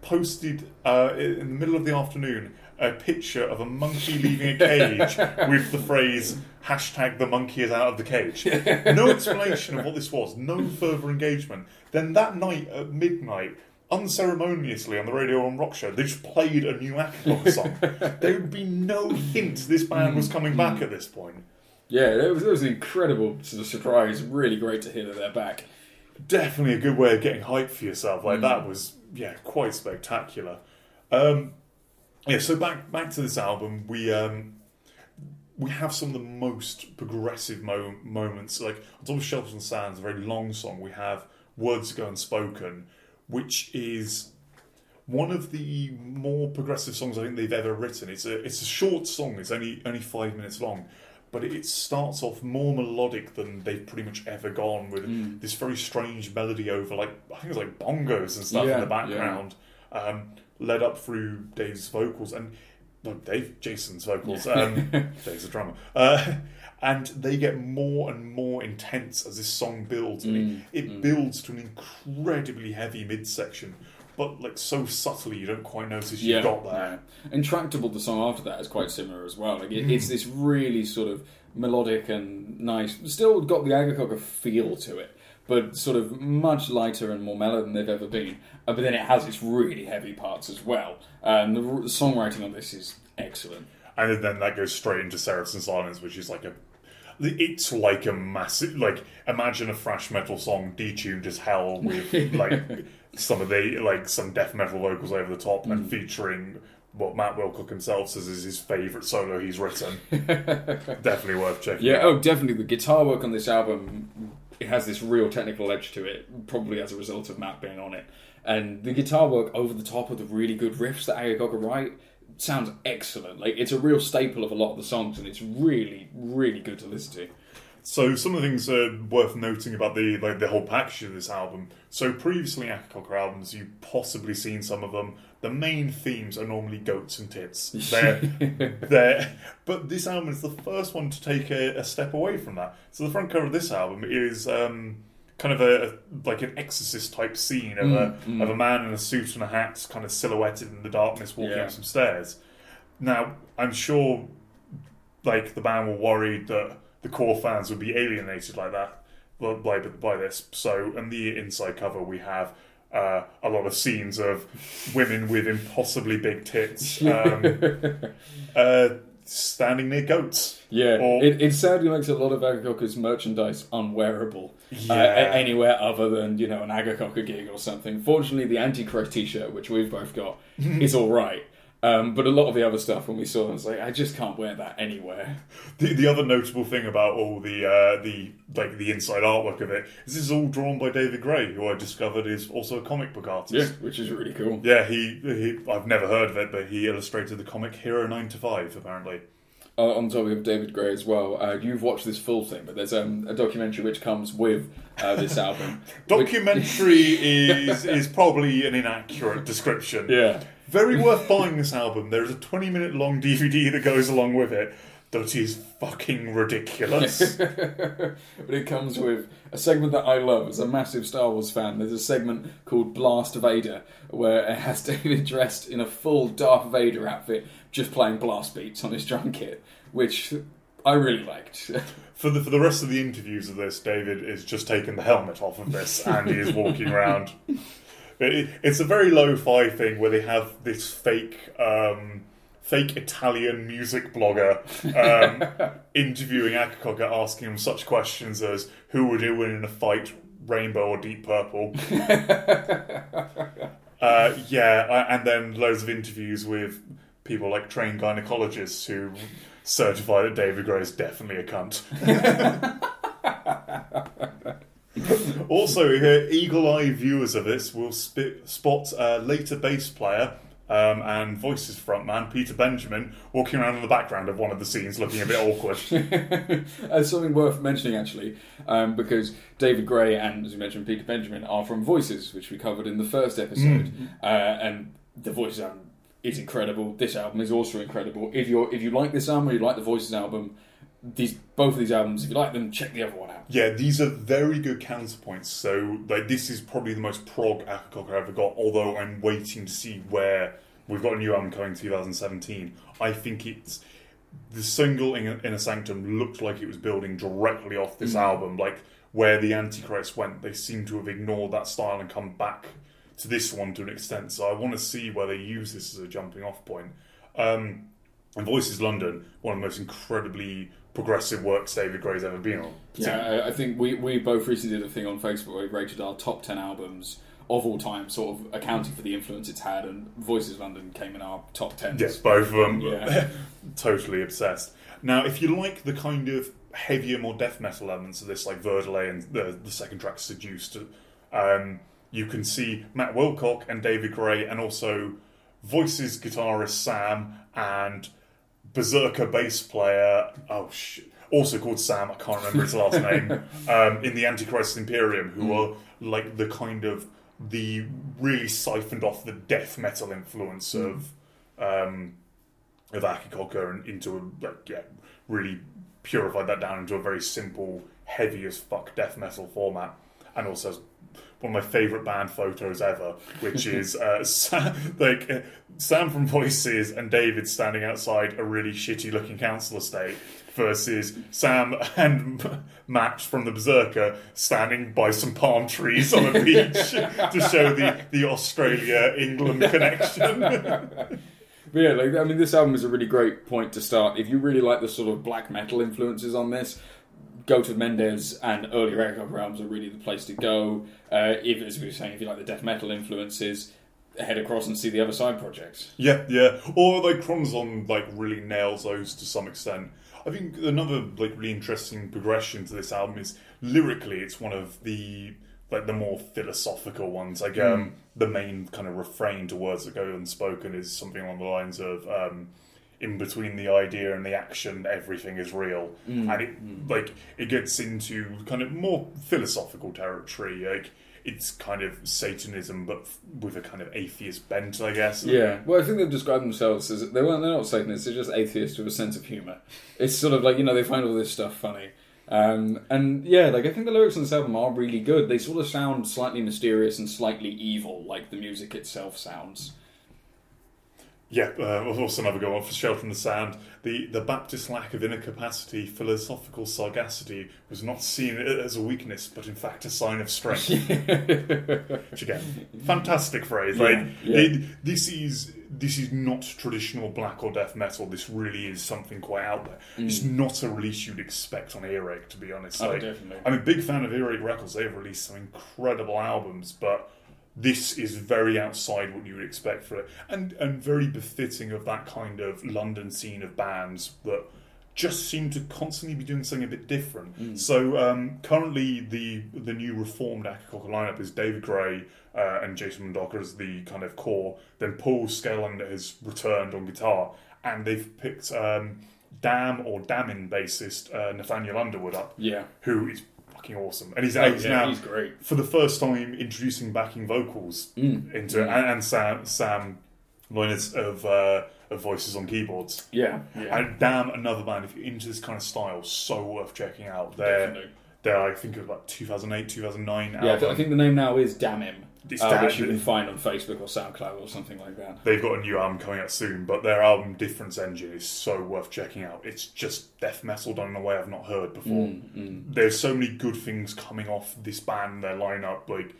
Posted uh, in the middle of the afternoon a picture of a monkey leaving a cage (laughs) with the phrase hashtag the monkey is out of the cage. (laughs) No explanation of what this was, no further engagement. Then that night at midnight, unceremoniously on the Radio One Rock Show, they just played a new Akercocke song. there would be no hint this band was mm. coming back mm. at this point. Yeah, it was, it was an incredible sort of surprise. Really great to hear that they're back. Definitely a good way of getting hype for yourself. Like that was yeah, quite spectacular. Um, yeah, so back back to this album, we um, we have some of the most progressive mo- moments. Like on top of Shelter and Sands, a very long song. We have Words Go Unspoken, which is one of the more progressive songs I think they've ever written. It's a it's a short song. It's only only five minutes long, but it starts off more melodic than they've pretty much ever gone with this very strange melody over like I think it's like bongos and stuff Yeah, in the background, um, led up through Dave's vocals and. No, Dave, Jason's vocals. Um, (laughs) Dave's a drummer, uh, (laughs) and they get more and more intense as this song builds. I mean, it builds to an incredibly heavy midsection but like so subtly you don't quite notice you've got there. yeah. Intractable, the song after that, is quite similar as well. Like it, Hmm. it's this really sort of melodic and nice. Still got the Akercocke feel to it, but sort of much lighter and more mellow than they've ever been. Uh, but then it has its really heavy parts as well. And the r- songwriting on this is excellent. And then that goes straight into Seraphs and Silence, which is like a. It's like a massive. Like, imagine a thrash metal song detuned as hell with, (laughs) like, some of the, like, some death metal vocals over the top Mm. and featuring what Matt Wilcock himself says is his favourite solo he's written. (laughs) Definitely worth checking Yeah, out. oh, definitely. The guitar work on this album, it has this real technical edge to it, probably as a result of Matt being on it. And the guitar work over the top of the really good riffs that Akercocke write sounds excellent. Like, it's a real staple of a lot of the songs, and it's really, really good to listen to. So some of the things uh, worth noting about the like the whole package of this album. So previously Akercocke albums, you've possibly seen some of them. The main themes are normally goats and tits. They're, (laughs) they're, but this album is the first one to take a, a step away from that. So the front cover of this album is um, kind of a like an exorcist type scene of a of a man in a suit and a hat, kind of silhouetted in the darkness, walking Yeah. up some stairs. Now I'm sure like the band were worried that the core fans would be alienated like that by, by, by this. So, on the inside cover, we have uh, a lot of scenes of women with impossibly big tits (laughs) um, uh, standing near goats. Yeah, Or- it, it sadly makes a lot of Akercocke's merchandise unwearable uh, Yeah. a- anywhere other than, you know, an Akercocke gig or something. Fortunately, the Antichrist t shirt, which we've both got, (laughs) is alright. Um, but a lot of the other stuff, when we saw them, was like, I just can't wear that anywhere. The, the other notable thing about all the uh, the like the inside artwork of it is this is all drawn by David Gray, who I discovered is also a comic book artist. Yeah, which is really cool. Yeah, he, he I've never heard of it, but he illustrated the comic Hero Nine to Five apparently. Uh, on topic of David Gray as well, uh, you've watched this full thing, but there's um, a documentary which comes with uh, this album. (laughs) Documentary (laughs) is is probably an inaccurate description. Yeah. Very worth buying this album. There is a 20 minute long DVD that goes along with it that is fucking ridiculous. (laughs) but it comes with a segment that I love as a massive Star Wars fan. There's a segment called Blast Vader where it has (laughs) David dressed in a full Darth Vader outfit just playing blast beats on his drum kit, which I really liked. (laughs) for the for the rest of the interviews of this, David is just taking the helmet off of this and he is walking around. It- it's a very lo-fi thing where they have this fake um, fake Italian music blogger um, (laughs) interviewing Akercocke, asking him such questions as who would you win in a fight, Rainbow or Deep Purple? (laughs) uh, yeah, and then loads of interviews with people like trained gynecologists who certify that David Gray is definitely a cunt. (laughs) (laughs) also, uh, eagle-eye viewers of this will sp- spot a later bass player um, and voices frontman Peter Benjamin walking around in the background of one of the scenes, looking a bit awkward. (laughs) As something worth mentioning, actually, um, because David Gray and, as you mentioned, Peter Benjamin are from Voices, which we covered in the first episode, uh, and the Voices album is incredible. This album is also incredible. If you if you like this album or you like the Voices album, these both of these albums, if you like them, check the other one out. Yeah, these are very good counterpoints. So, like, this is probably the most prog Akercocke I've ever got. Although I'm waiting to see where we've got a new album coming 2017. I think it's the single in, Inner Sanctum looked like it was building directly off this album. Like where the Antichrist went, they seem to have ignored that style and come back to this one to an extent. So I want to see where they use this as a jumping off point. Um, and Voices London, one of the most incredibly progressive works David Gray's ever been on. Yeah, I- think we, we both recently did a thing on Facebook where we rated our top 10 albums of all time, sort of accounting for the influence it's had, and Voices of London came in our top 10. Yes, both of them. Yeah. (laughs) totally obsessed. Now, if you like the kind of heavier, more death metal elements of this, like Verdelet and the, the second track Seduced, um, you can see Matt Wilcock and David Gray, and also Voices guitarist Sam and Berserker bass player, oh shit, also called Sam, I can't remember his last name, (laughs) um, in the Antichrist Imperium, who are like the kind of the really siphoned off the death metal influence of um, of Akercocke and into a like yeah, really purified that down into a very simple, heavy as fuck death metal format, and also has one of my favorite band photos ever, which is uh, (laughs) Sam, like uh, Sam from Voices and David standing outside a really shitty looking council estate versus Sam and (laughs) Matt from the Berserker standing by some palm trees on a (laughs) beach to show the, the Australia England connection. But yeah, like I mean, this album is a really great point to start. If you really like the sort of black metal influences on this, Goat of Mendes and earlier Echo Realms are really the place to go. Uh, if, as we were saying, if you like the death metal influences, head across and see the other side projects. Yeah, yeah. Or like Choronzon like really nails those to some extent. I think another like really interesting progression to this album is lyrically it's one of the like the more philosophical ones. Like um the main kind of refrain to words that go unspoken is something along the lines of um in between the idea and the action everything is real. And it like it gets into kind of more philosophical territory. Like it's kind of Satanism, but f- with a kind of atheist bent, I guess. Yeah, well, I think they've described themselves as they weren't. They're not Satanists. They're just atheists with a sense of humor. It's sort of like you know they find all this stuff funny, um, and yeah, like I think the lyrics on this album are really good. They sort of sound slightly mysterious and slightly evil, like the music itself sounds. Yeah, uh, also another go on for Shelter in the Sand. The the Baptist lack of inner capacity, philosophical sagacity, was not seen as a weakness, but in fact a sign of strength. (laughs) Which again, fantastic phrase. Like yeah. It, this is this is not traditional black or death metal. This really is something quite out there. It's not a release you'd expect on Earache, to be honest. Oh, Like, definitely. I'm a big fan of Earache Records. They've released some incredible albums, but this is very outside what you would expect for it, and and very befitting of that kind of London scene of bands that just seem to constantly be doing something a bit different. So um, currently, the the new reformed Akercocke lineup is David Gray uh, and Jason Mendonça as the kind of core. Then Paul Scanlan has returned on guitar, and they've picked um, Dam or Damim bassist uh, Nathaniel Underwood up, Yeah. who is fucking awesome, and he's, Oh, he's yeah, now he's great. for the first time introducing backing vocals Mm. into it, and, and Sam Sam Loynes of uh, of voices on keyboards. Yeah, yeah. And damn, another band if you're into this kind of style, so worth checking out. They're Definitely. they're I think it was like 2008, 2009 yeah, I, I think the name now is Damim, It's uh, which you can find on Facebook or SoundCloud or something like that. They've got a new album coming out soon, but their album Difference Engine is so worth checking out. It's just death metal done in a way I've not heard before. Mm, There's so many good things coming off this band, their lineup. Like,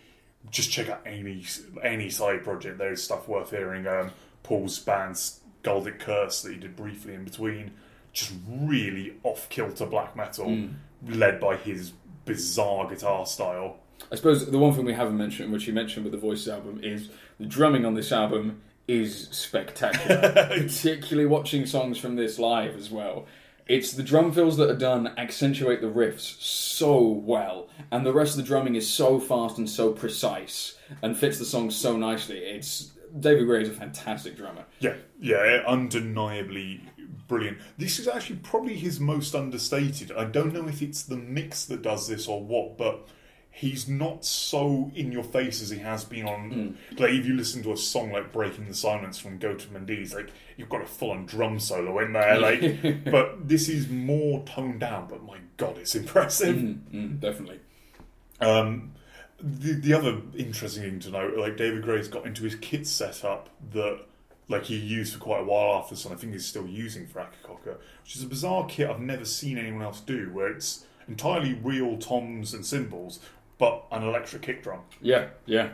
just check out any any side project. There's stuff worth hearing. Um, Paul's band's Galdic Curse that he did briefly in between, just really off kilter black metal, Mm. led by his bizarre guitar style. I suppose the one thing we haven't mentioned, which you mentioned with the Voices album, is the drumming on this album is spectacular. (laughs) Particularly watching songs from this live as well. It's the drum fills that are done accentuate the riffs so well, and the rest of the drumming is so fast and so precise and fits the song so nicely. It's David Gray is a fantastic drummer. Yeah, yeah, undeniably brilliant. This is actually probably his most understated. I don't know if it's the mix that does this or what, but he's not so in your face as he has been on. Like if you listen to a song like "Breaking the Silence" from Goat of Mendes, like you've got a full-on drum solo in there. Like, (laughs) but this is more toned down. But my god, it's impressive. Mm, definitely. Um, the the other interesting thing to note, like David Gray's got into his kit setup that like he used for quite a while after this, and I think he's still using for Akercocke, which is a bizarre kit I've never seen anyone else do, where it's entirely real toms and cymbals, but an electric kick drum. Yeah, yeah.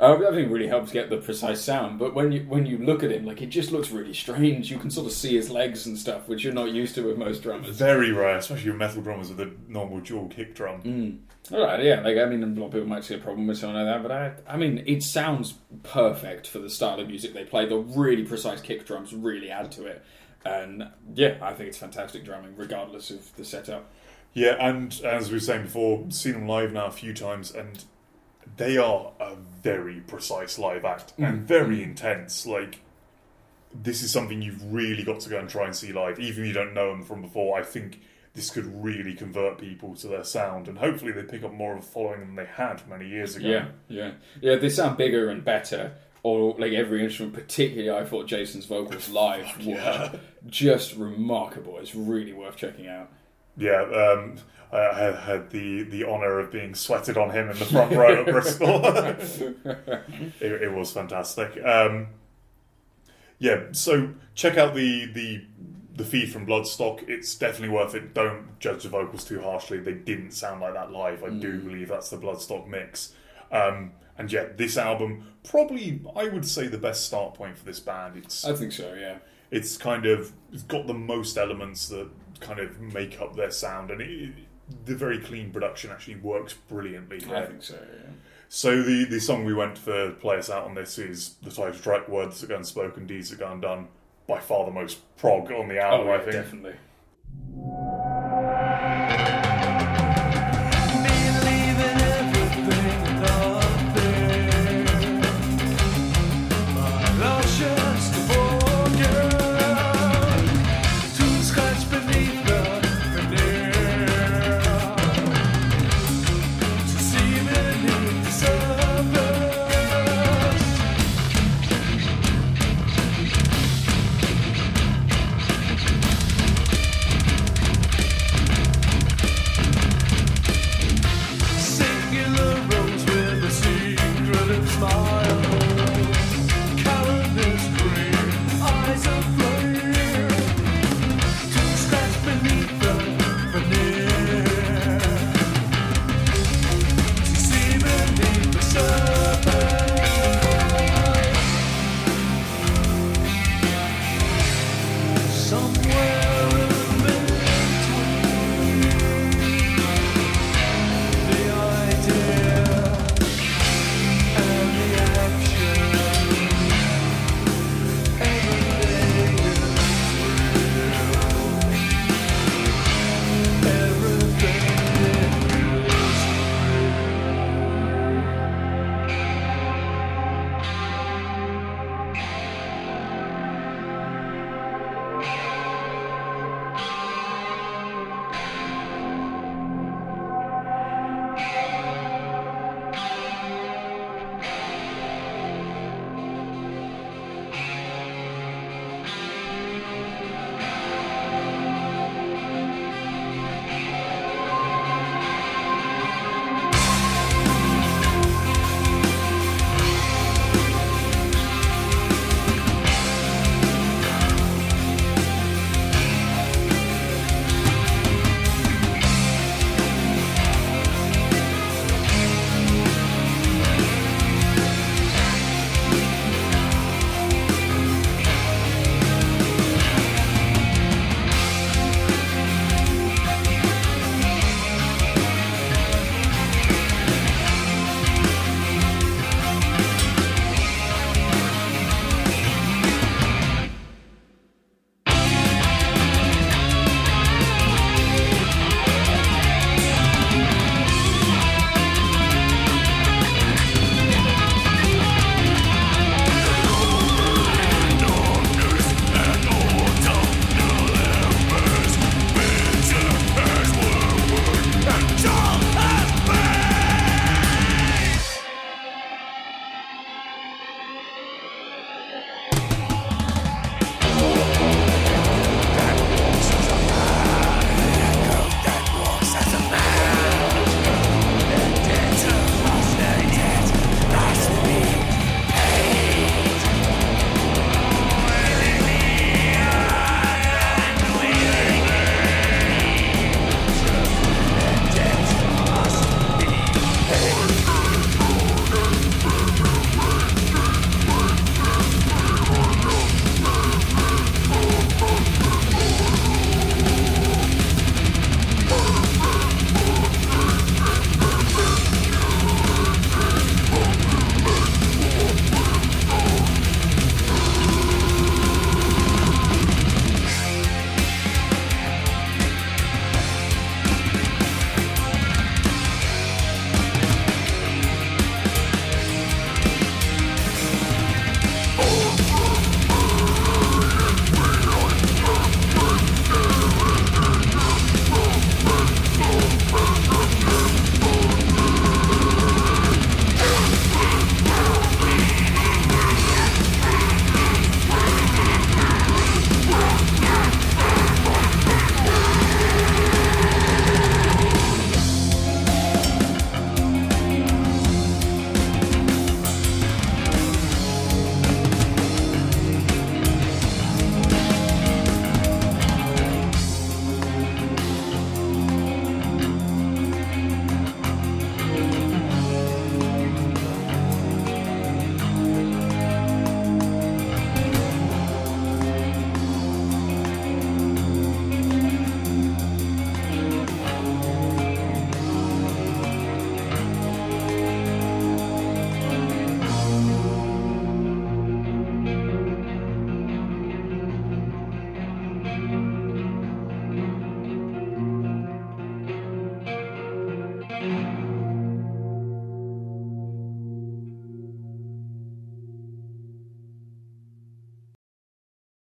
Uh, I think it really helps get the precise sound. But when you when you look at him, like it just looks really strange. You can sort of see his legs and stuff, which you're not used to with most drummers. Very rare, especially with metal drummers with a normal dual kick drum. Mm. All right, yeah. Like I mean, a lot of people might see a problem with something like that, but I, I mean, it sounds perfect for the style of music they play. The really precise kick drums really add to it, and yeah, I think it's fantastic drumming, regardless of the setup. Yeah, and as we were saying before, seen them live now a few times, and they are a very precise live act mm. and very mm. intense. Like, this is something you've really got to go and try and see live, even if you don't know them from before. I think this could really convert people to their sound, and hopefully they pick up more of a following than they had many years ago. Yeah, yeah, yeah. They sound bigger and better. Or like every instrument, particularly, I thought Jason's vocals live (laughs) were yeah. just remarkable. It's really worth checking out. Yeah, um, I had the, the honour of being sweated on him in the front row at (laughs) Bristol. (laughs) it, it was fantastic. Um, yeah, so check out the the the feed from Bloodstock. It's definitely worth it. Don't judge the vocals too harshly. They didn't sound like that live. I do believe that's the Bloodstock mix. Um, and yeah, this album probably I would say the best start point for this band. It's I think so. Yeah. it's kind of it's got the most elements that kind of make up their sound, and it, the very clean production actually works brilliantly. I think so. Yeah. So the the song we went for play us out on this is the title track "Words That Go Unspoken, Deeds That Go Undone." By far the most prog on the album, Oh, I think. definitely.